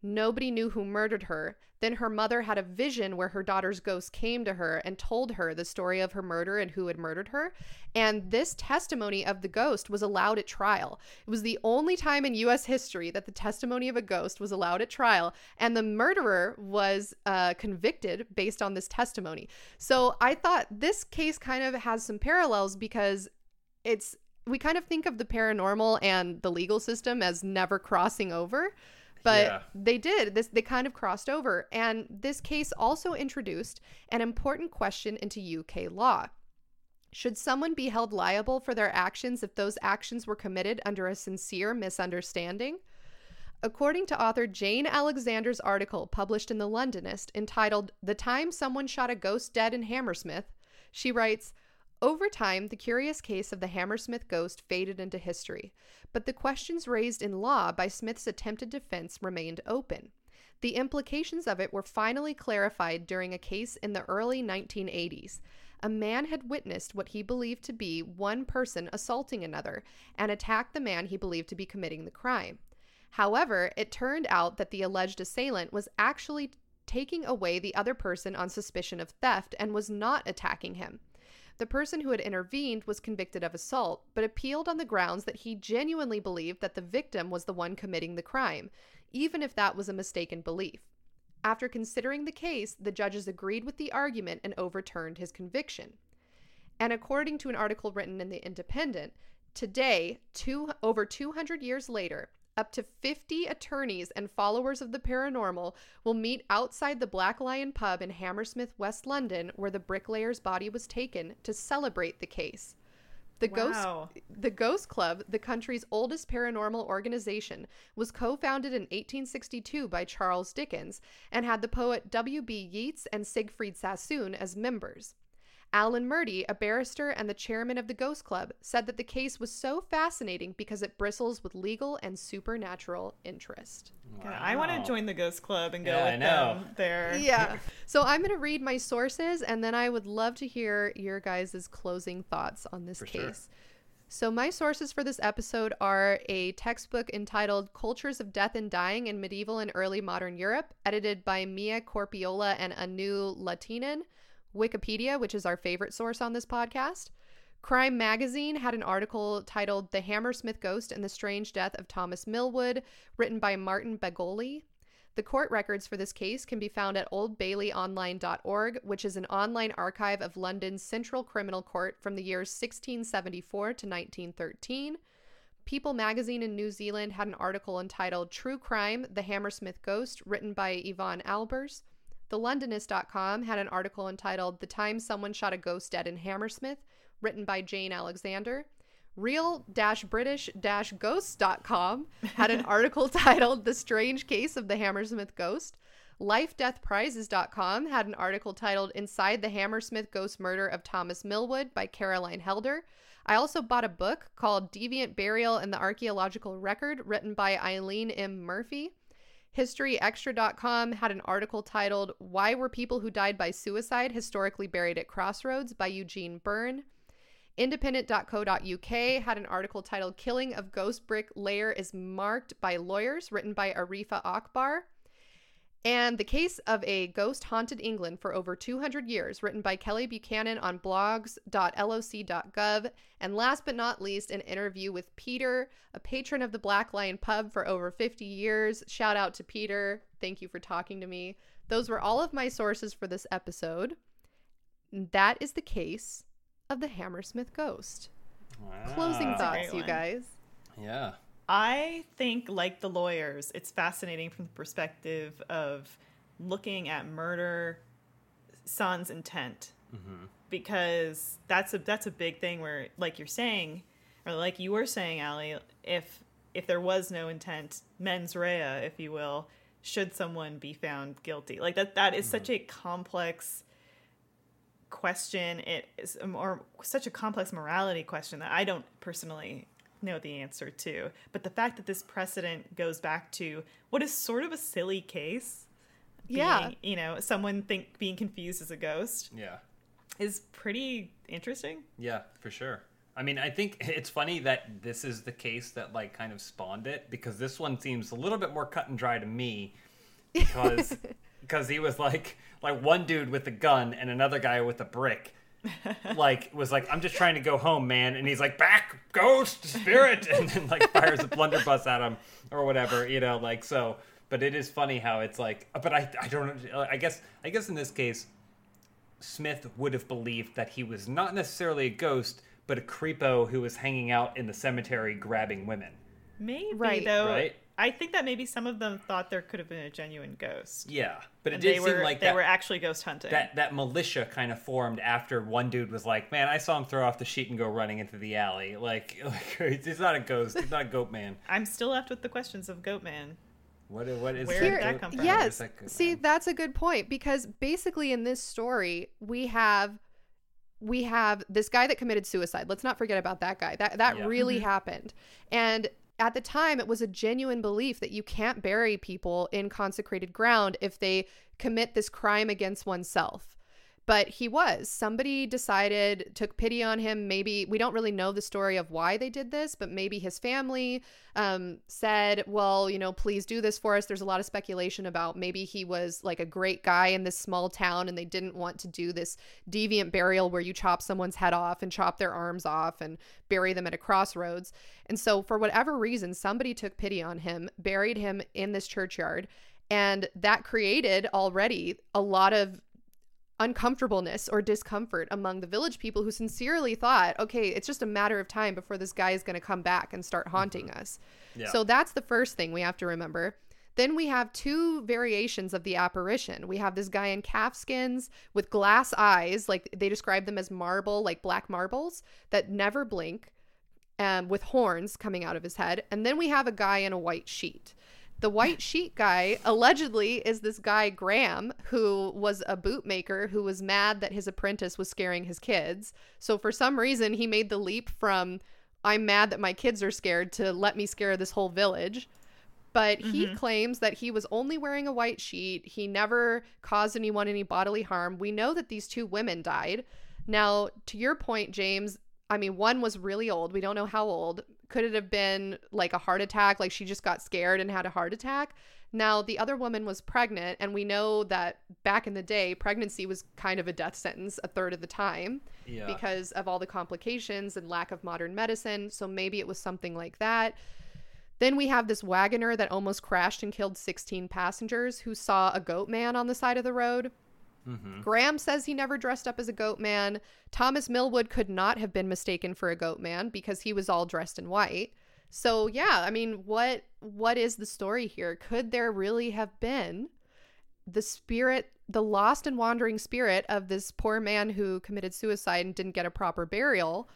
[SPEAKER 1] Nobody knew who murdered her. Then her mother had a vision where her daughter's ghost came to her and told her the story of her murder and who had murdered her. And this testimony of the ghost was allowed at trial. It was the only time in US history that the testimony of a ghost was allowed at trial. And the murderer was uh, convicted based on this testimony. So I thought this case kind of has some parallels because it's, we kind of think of the paranormal and the legal system as never crossing over but
[SPEAKER 3] Yeah.
[SPEAKER 1] they did. This they kind of crossed over. And this case also introduced an important question into UK law. Should someone be held liable for their actions if those actions were committed under a sincere misunderstanding? According to author Jane Alexander's article published in The Londonist entitled The Time Someone Shot a Ghost Dead in Hammersmith, she writes Over time, the curious case of the Hammersmith ghost faded into history, but the questions raised in law by Smith's attempted defense remained open. The implications of it were finally clarified during a case in the early 1980s. A man had witnessed what he believed to be one person assaulting another and attacked the man he believed to be committing the crime. However, it turned out that the alleged assailant was actually taking away the other person on suspicion of theft and was not attacking him. The person who had intervened was convicted of assault, but appealed on the grounds that he genuinely believed that the victim was the one committing the crime, even if that was a mistaken belief. After considering the case, the judges agreed with the argument and overturned his conviction. And according to an article written in The Independent, today, two, over 200 years later, up to 50 attorneys and followers of the paranormal will meet outside the Black Lion pub in Hammersmith, West London, where the bricklayer's body was taken, to celebrate the case. The
[SPEAKER 2] Wow.
[SPEAKER 1] Ghost the Ghost Club, the country's oldest paranormal organization, was co-founded in 1862 by Charles Dickens and had the poet W.B. Yeats and Siegfried Sassoon as members. Alan Murdie, a barrister and the chairman of the Ghost Club, said that the case was so fascinating because it bristles with legal and supernatural interest.
[SPEAKER 2] God, I want to join the Ghost Club and go
[SPEAKER 3] Yeah, I
[SPEAKER 2] with
[SPEAKER 3] know.
[SPEAKER 2] them there. <laughs>
[SPEAKER 1] Yeah. So I'm going to read my sources and then I would love to hear your guys' closing thoughts on this
[SPEAKER 3] For sure.
[SPEAKER 1] case. So, my sources for this episode are a textbook entitled Cultures of Death and Dying in Medieval and Early Modern Europe, edited by Mia Korpiola and Anu Lahtinen, Wikipedia, which is our favorite source on this podcast. Crime Magazine had an article titled The Hammersmith Ghost and the Strange Death of Thomas Millwood, written by Martin Baggoley. The court records for this case can be found at oldbaileyonline.org, which is an online archive of London's Central Criminal Court from the years 1674 to 1913. People magazine in New Zealand had an article entitled True Crime The Hammersmith Ghost, written by Yvonne Albers. TheLondonist.com had an article entitled The Time Someone Shot a Ghost Dead in Hammersmith, written by Jane Alexander. Real-British-Ghosts.com had an <laughs> article titled The Strange Case of the Hammersmith Ghost. LifeDeathPrizes.com had an article titled Inside the Hammersmith Ghost Murder of Thomas Millwood by Caroline Helder. I also bought a book called Deviant Burial and the Archaeological Record, written by Eileen M. Murphy. HistoryExtra.com had an article titled Why Were People Who Died by Suicide Historically Buried at Crossroads by Eugene Byrne. Independent.co.uk had an article titled Killing of Ghost Brick Layer is Marked by Lawyers, written by Arifa Akbar. And The Case of a Ghost Haunted England for Over 200 Years, written by Kelly Buchanan on blogs.loc.gov. And last but not least, an interview with Peter, a patron of the Black Lion Pub for over 50 years. Shout out to Peter. Thank you for talking to me. Those were all of my sources for this episode. That is the case of the Hammersmith Ghost. Closing
[SPEAKER 3] Wow.
[SPEAKER 2] a
[SPEAKER 1] thoughts, you guys.
[SPEAKER 3] Yeah.
[SPEAKER 2] I think, like the lawyers, it's fascinating from the perspective of looking at murder, son's intent, mm-hmm. because that's a that's a big thing. Where, like you're saying, or like you were saying, Aly, if if there was no intent, mens rea, if you will, should someone be found guilty? Like that that is such mm-hmm. a complex question. It is a more such a complex morality question that I don't personally know the answer to. But the fact that this precedent goes back to what is sort of a silly case,
[SPEAKER 1] Yeah.
[SPEAKER 2] being, you know, someone think being confused as a ghost
[SPEAKER 3] Yeah.
[SPEAKER 2] is pretty interesting.
[SPEAKER 3] Yeah, for sure. I mean, I think <laughs> it's funny that this is the case that like kind of spawned it because this one seems a little bit more cut and dry to me because <laughs> because he was like like one dude with a gun and another guy with a brick like was like I'm just trying to go home, man, and he's like back ghost spirit <laughs> and then like fires a blunderbuss at him or whatever, you know, like so but it is funny how it's like but I I don't I guess I guess in this case Smith would have believed that he was not necessarily a ghost, but a creepo who was hanging out in the cemetery grabbing women.
[SPEAKER 2] Maybe
[SPEAKER 1] Right.
[SPEAKER 2] though.
[SPEAKER 3] Right.
[SPEAKER 2] I think that maybe some of them thought there could have been a genuine ghost.
[SPEAKER 3] Yeah, but it did
[SPEAKER 2] they
[SPEAKER 3] seem
[SPEAKER 2] were
[SPEAKER 3] like
[SPEAKER 2] they
[SPEAKER 3] that,
[SPEAKER 2] were actually ghost hunting.
[SPEAKER 3] that that militia kind of formed after one dude was like, "Man, I saw him throw off the sheet and go running into the alley." <laughs> Like, <laughs> like he's not a ghost. He's not a goat man. <laughs>
[SPEAKER 2] I'm still left with the questions of Goatman.
[SPEAKER 3] What what is
[SPEAKER 2] Where
[SPEAKER 3] that
[SPEAKER 2] did that come from?
[SPEAKER 1] Yes.
[SPEAKER 3] that
[SPEAKER 1] See,
[SPEAKER 3] man?
[SPEAKER 1] that's a good point because basically in this story we have we have this guy that committed suicide. Let's not forget about that guy. That that
[SPEAKER 3] Yeah.
[SPEAKER 1] really mm-hmm. happened. And at the time it was a genuine belief that you can't bury people in consecrated ground if they commit this crime against oneself. But he was. Somebody decided, took pity on him. Maybe we don't really know the story of why they did this, but maybe his family um, said, well, you know, please do this for us. There's a lot of speculation about maybe he was like a great guy in this small town and they didn't want to do this deviant burial where you chop someone's head off and chop their arms off and bury them at a crossroads. And so, for whatever reason, somebody took pity on him, buried him in this churchyard. And that created already a lot of uncomfortableness or discomfort among the village people who sincerely thought, okay, it's just a matter of time before this guy is going to come back and start haunting us.
[SPEAKER 3] Yeah.
[SPEAKER 1] So that's the first thing we have to remember. Then we have two variations of the apparition. We have this guy in calf skins with glass eyes, like they describe them as marble, like black marbles that never blink, um, with horns coming out of his head. And then we have a guy in a white sheet. The white sheet guy allegedly is this guy Graham, who was a bootmaker who was mad that his apprentice was scaring his kids. So for some reason, he made the leap from I'm mad that my kids are scared to let me scare this whole village. But he mm-hmm. claims that he was only wearing a white sheet. He never caused anyone any bodily harm. We know that these two women died. Now, to your point, James, I mean, one was really old. We don't know how old. Could it have been like a heart attack? Like she just got scared and had a heart attack? Now, the other woman was pregnant, and we know that back in the day, pregnancy was kind of a death sentence a third of the time
[SPEAKER 3] Yeah.
[SPEAKER 1] because of all the complications and lack of modern medicine. So maybe it was something like that. Then we have this wagoner that almost crashed and killed 16 passengers who saw a goat man on the side of the road.
[SPEAKER 3] Mhm.
[SPEAKER 1] Graham says he never dressed up as a goat man. Thomas Millwood could not have been mistaken for a goat man because he was all dressed in white. So yeah, I mean, what what is the story here? Could there really have been the spirit, the lost and wandering spirit of this poor man who committed suicide and didn't get a proper burial?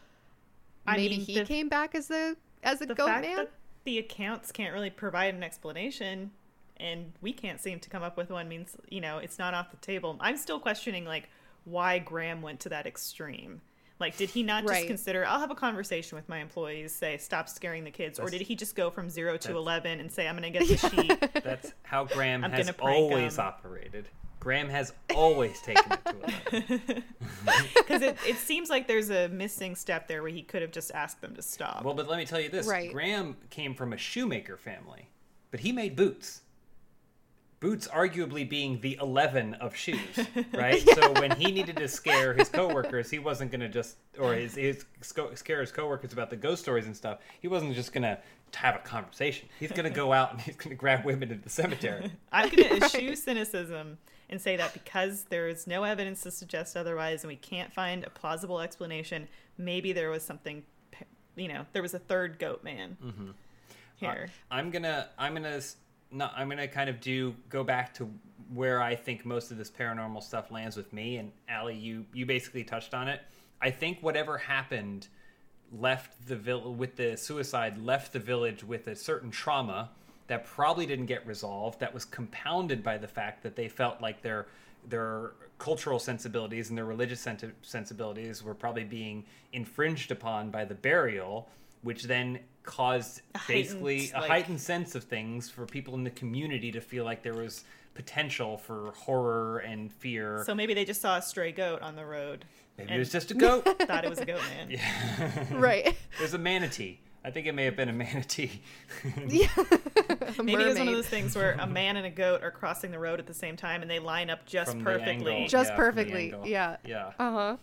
[SPEAKER 2] I
[SPEAKER 1] Maybe
[SPEAKER 2] mean,
[SPEAKER 1] he
[SPEAKER 2] the-
[SPEAKER 1] came back as a as a goat man.
[SPEAKER 2] the accounts can't really provide an explanation and we can't seem to come up with one means you know it's not off the table i'm still questioning like why graham went to that extreme like did he not just consider i'll have a conversation with my employees say stop scaring the kids or did he just go from 0 to 11 and say i'm gonna get <laughs> the sheet
[SPEAKER 3] That's how Graham
[SPEAKER 2] I'm
[SPEAKER 3] has
[SPEAKER 2] gonna
[SPEAKER 3] always
[SPEAKER 2] him.
[SPEAKER 3] operated. Graham has always taken it to 11. <laughs> <laughs>
[SPEAKER 2] because it, it seems like there's a missing step there where he could have just asked them to stop
[SPEAKER 3] Well, but let me tell you this:
[SPEAKER 1] Right.
[SPEAKER 3] Graham came from a shoemaker family, but he made boots. Boots, arguably being the eleven of shoes, <laughs> right? So when he needed to scare his coworkers, he wasn't going to just, or his, his scare his coworkers about the ghost stories and stuff. He wasn't just going to have a conversation. He's going to go out and he's going to grab women at the cemetery. <laughs>
[SPEAKER 2] I'm going <laughs> to eschew cynicism and say that because there is no evidence to suggest otherwise and we can't find a plausible explanation, maybe there was something, you know, there was a third goat man
[SPEAKER 3] Mm-hmm.
[SPEAKER 2] here.
[SPEAKER 3] I'm gonna I'm gonna no I'm gonna kind of do go back to where I think most of this paranormal stuff lands with me and Aly you you basically touched on it. I think whatever happened left the vill- with the suicide left the village with a certain trauma that probably didn't get resolved that was compounded by the fact that they felt like their their cultural sensibilities and their religious sensibilities were probably being infringed upon by the burial which then caused
[SPEAKER 2] A heightened,
[SPEAKER 3] basically a
[SPEAKER 2] like-
[SPEAKER 3] heightened sense of things for people in the community to feel like there was potential for horror and fear.
[SPEAKER 2] So maybe they just saw a stray goat on the road.
[SPEAKER 3] Maybe it was just a goat. <laughs>
[SPEAKER 2] thought it was a goat man. <laughs>
[SPEAKER 1] right.
[SPEAKER 3] There's a manatee. I think it may have been a manatee.
[SPEAKER 1] yeah. <laughs> A
[SPEAKER 2] Maybe it's one of those things where a man and a goat are crossing the road at the same time and they line up just
[SPEAKER 3] From
[SPEAKER 2] perfectly.
[SPEAKER 3] angle.
[SPEAKER 1] Just
[SPEAKER 3] Yeah,
[SPEAKER 1] perfectly. Yeah.
[SPEAKER 3] Yeah.
[SPEAKER 1] Uh huh.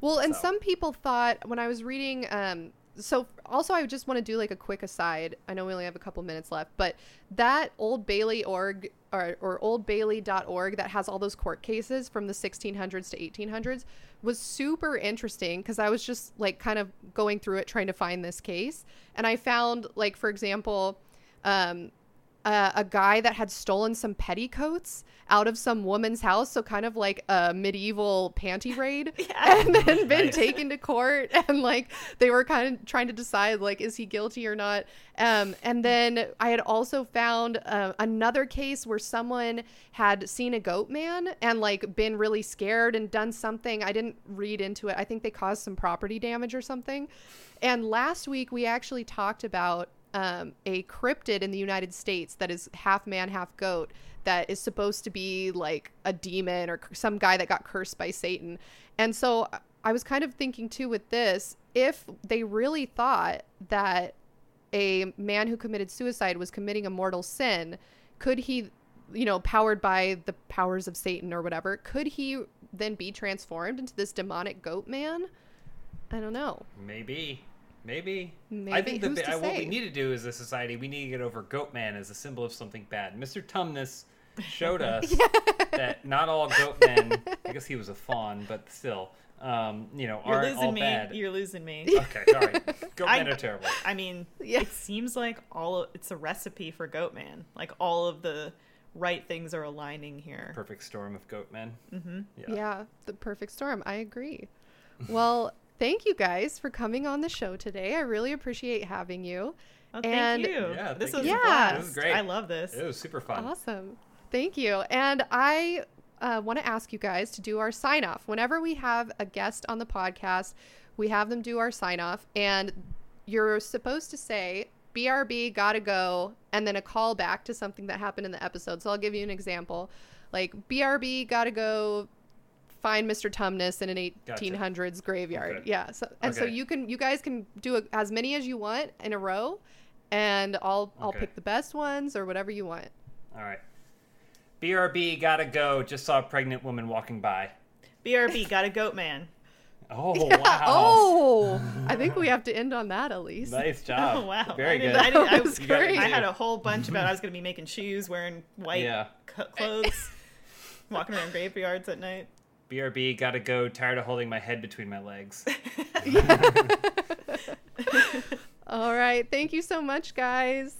[SPEAKER 1] Well, and
[SPEAKER 3] So.
[SPEAKER 1] some people thought when I was reading, um, so also I just want to do like a quick aside. I know we only have a couple minutes left, but that Old Bailey org or, or oldbailey.org that has all those court cases from the 1600s to 1800s was super interesting because I was just like kind of going through it trying to find this case. And I found, like, for example, um, uh, a guy that had stolen some petticoats out of some woman's house, so kind of like a medieval panty <laughs> raid, and then been
[SPEAKER 3] Nice.
[SPEAKER 1] taken to court, <laughs> and like they were kind of trying to decide like is he guilty or not. Um, and then I had also found uh, another case where someone had seen a goat man and like been really scared and done something. I didn't read into it. I think they caused some property damage or something. And last week we actually talked about um, a cryptid in the United States that is half man, half goat, that is supposed to be like a demon or some guy that got cursed by Satan. And so I was kind of thinking too with this if they really thought that a man who committed suicide was committing a mortal sin, could he, you know, powered by the powers of Satan or whatever, could he then be transformed into this demonic goat man? I don't know.
[SPEAKER 3] Maybe. Maybe. I think the,
[SPEAKER 1] Who's
[SPEAKER 3] bi-
[SPEAKER 1] to
[SPEAKER 3] uh, what we need to do as a society, we need to get over Goatman as a symbol of something bad. Mr. Tumnus showed <laughs> us that not all goatmen, I guess he was a faun, but still, um, you know,
[SPEAKER 2] You're
[SPEAKER 3] aren't all
[SPEAKER 2] losing me.
[SPEAKER 3] bad.
[SPEAKER 2] You're losing me. <laughs>
[SPEAKER 3] Okay, sorry. Goatmen are terrible.
[SPEAKER 2] I mean,
[SPEAKER 1] Yeah.
[SPEAKER 2] it seems like all of, it's a recipe for Goatman. Like all of the right things are aligning here.
[SPEAKER 3] Perfect storm of goatmen. Mm-hmm. Yeah.
[SPEAKER 1] Yeah, the perfect storm. I agree. Well, thank you guys for coming on the show today. I really appreciate having you.
[SPEAKER 2] Oh, thank you.
[SPEAKER 3] Yeah,
[SPEAKER 2] this was
[SPEAKER 1] Yeah.
[SPEAKER 2] blast.
[SPEAKER 3] Was great.
[SPEAKER 2] I love this.
[SPEAKER 3] It was super fun.
[SPEAKER 1] Awesome. Thank you. And I uh, want to ask you guys to do our sign off. Whenever we have a guest on the podcast, we have them do our sign off. And you're supposed to say, BRB, gotta go, and then a call back to something that happened in the episode. So I'll give you an example. Like, BRB, gotta go find Mr. Tumnus in an 1800s graveyard.
[SPEAKER 3] Okay.
[SPEAKER 1] Yeah. So, and so you can, you guys can do a, as many as you want in a row. And I'll I'll
[SPEAKER 3] Okay.
[SPEAKER 1] pick the best ones or whatever you want.
[SPEAKER 3] All right. BRB, gotta go. Just saw a pregnant woman walking by.
[SPEAKER 2] BRB got a goat man.
[SPEAKER 3] Oh, <laughs>
[SPEAKER 1] Yeah.
[SPEAKER 3] wow.
[SPEAKER 1] Oh, I think we have to end on that Elyse.
[SPEAKER 3] Nice <laughs> oh, job.
[SPEAKER 2] Oh wow!
[SPEAKER 3] Very
[SPEAKER 2] I
[SPEAKER 3] good.
[SPEAKER 2] didn't- I, didn't, I, <laughs>
[SPEAKER 1] was
[SPEAKER 3] You got it,
[SPEAKER 1] great.
[SPEAKER 2] I had a whole bunch about I was going to be making shoes, wearing white
[SPEAKER 3] Yeah.
[SPEAKER 2] clothes, walking around graveyards at night.
[SPEAKER 3] BRB, gotta go. Tired of holding my head between my legs. <laughs> <laughs>
[SPEAKER 1] All right. Thank you so much, guys.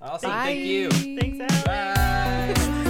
[SPEAKER 3] Awesome.
[SPEAKER 1] Bye.
[SPEAKER 3] Thank you.
[SPEAKER 2] Thanks, Alex.
[SPEAKER 3] Bye. <laughs>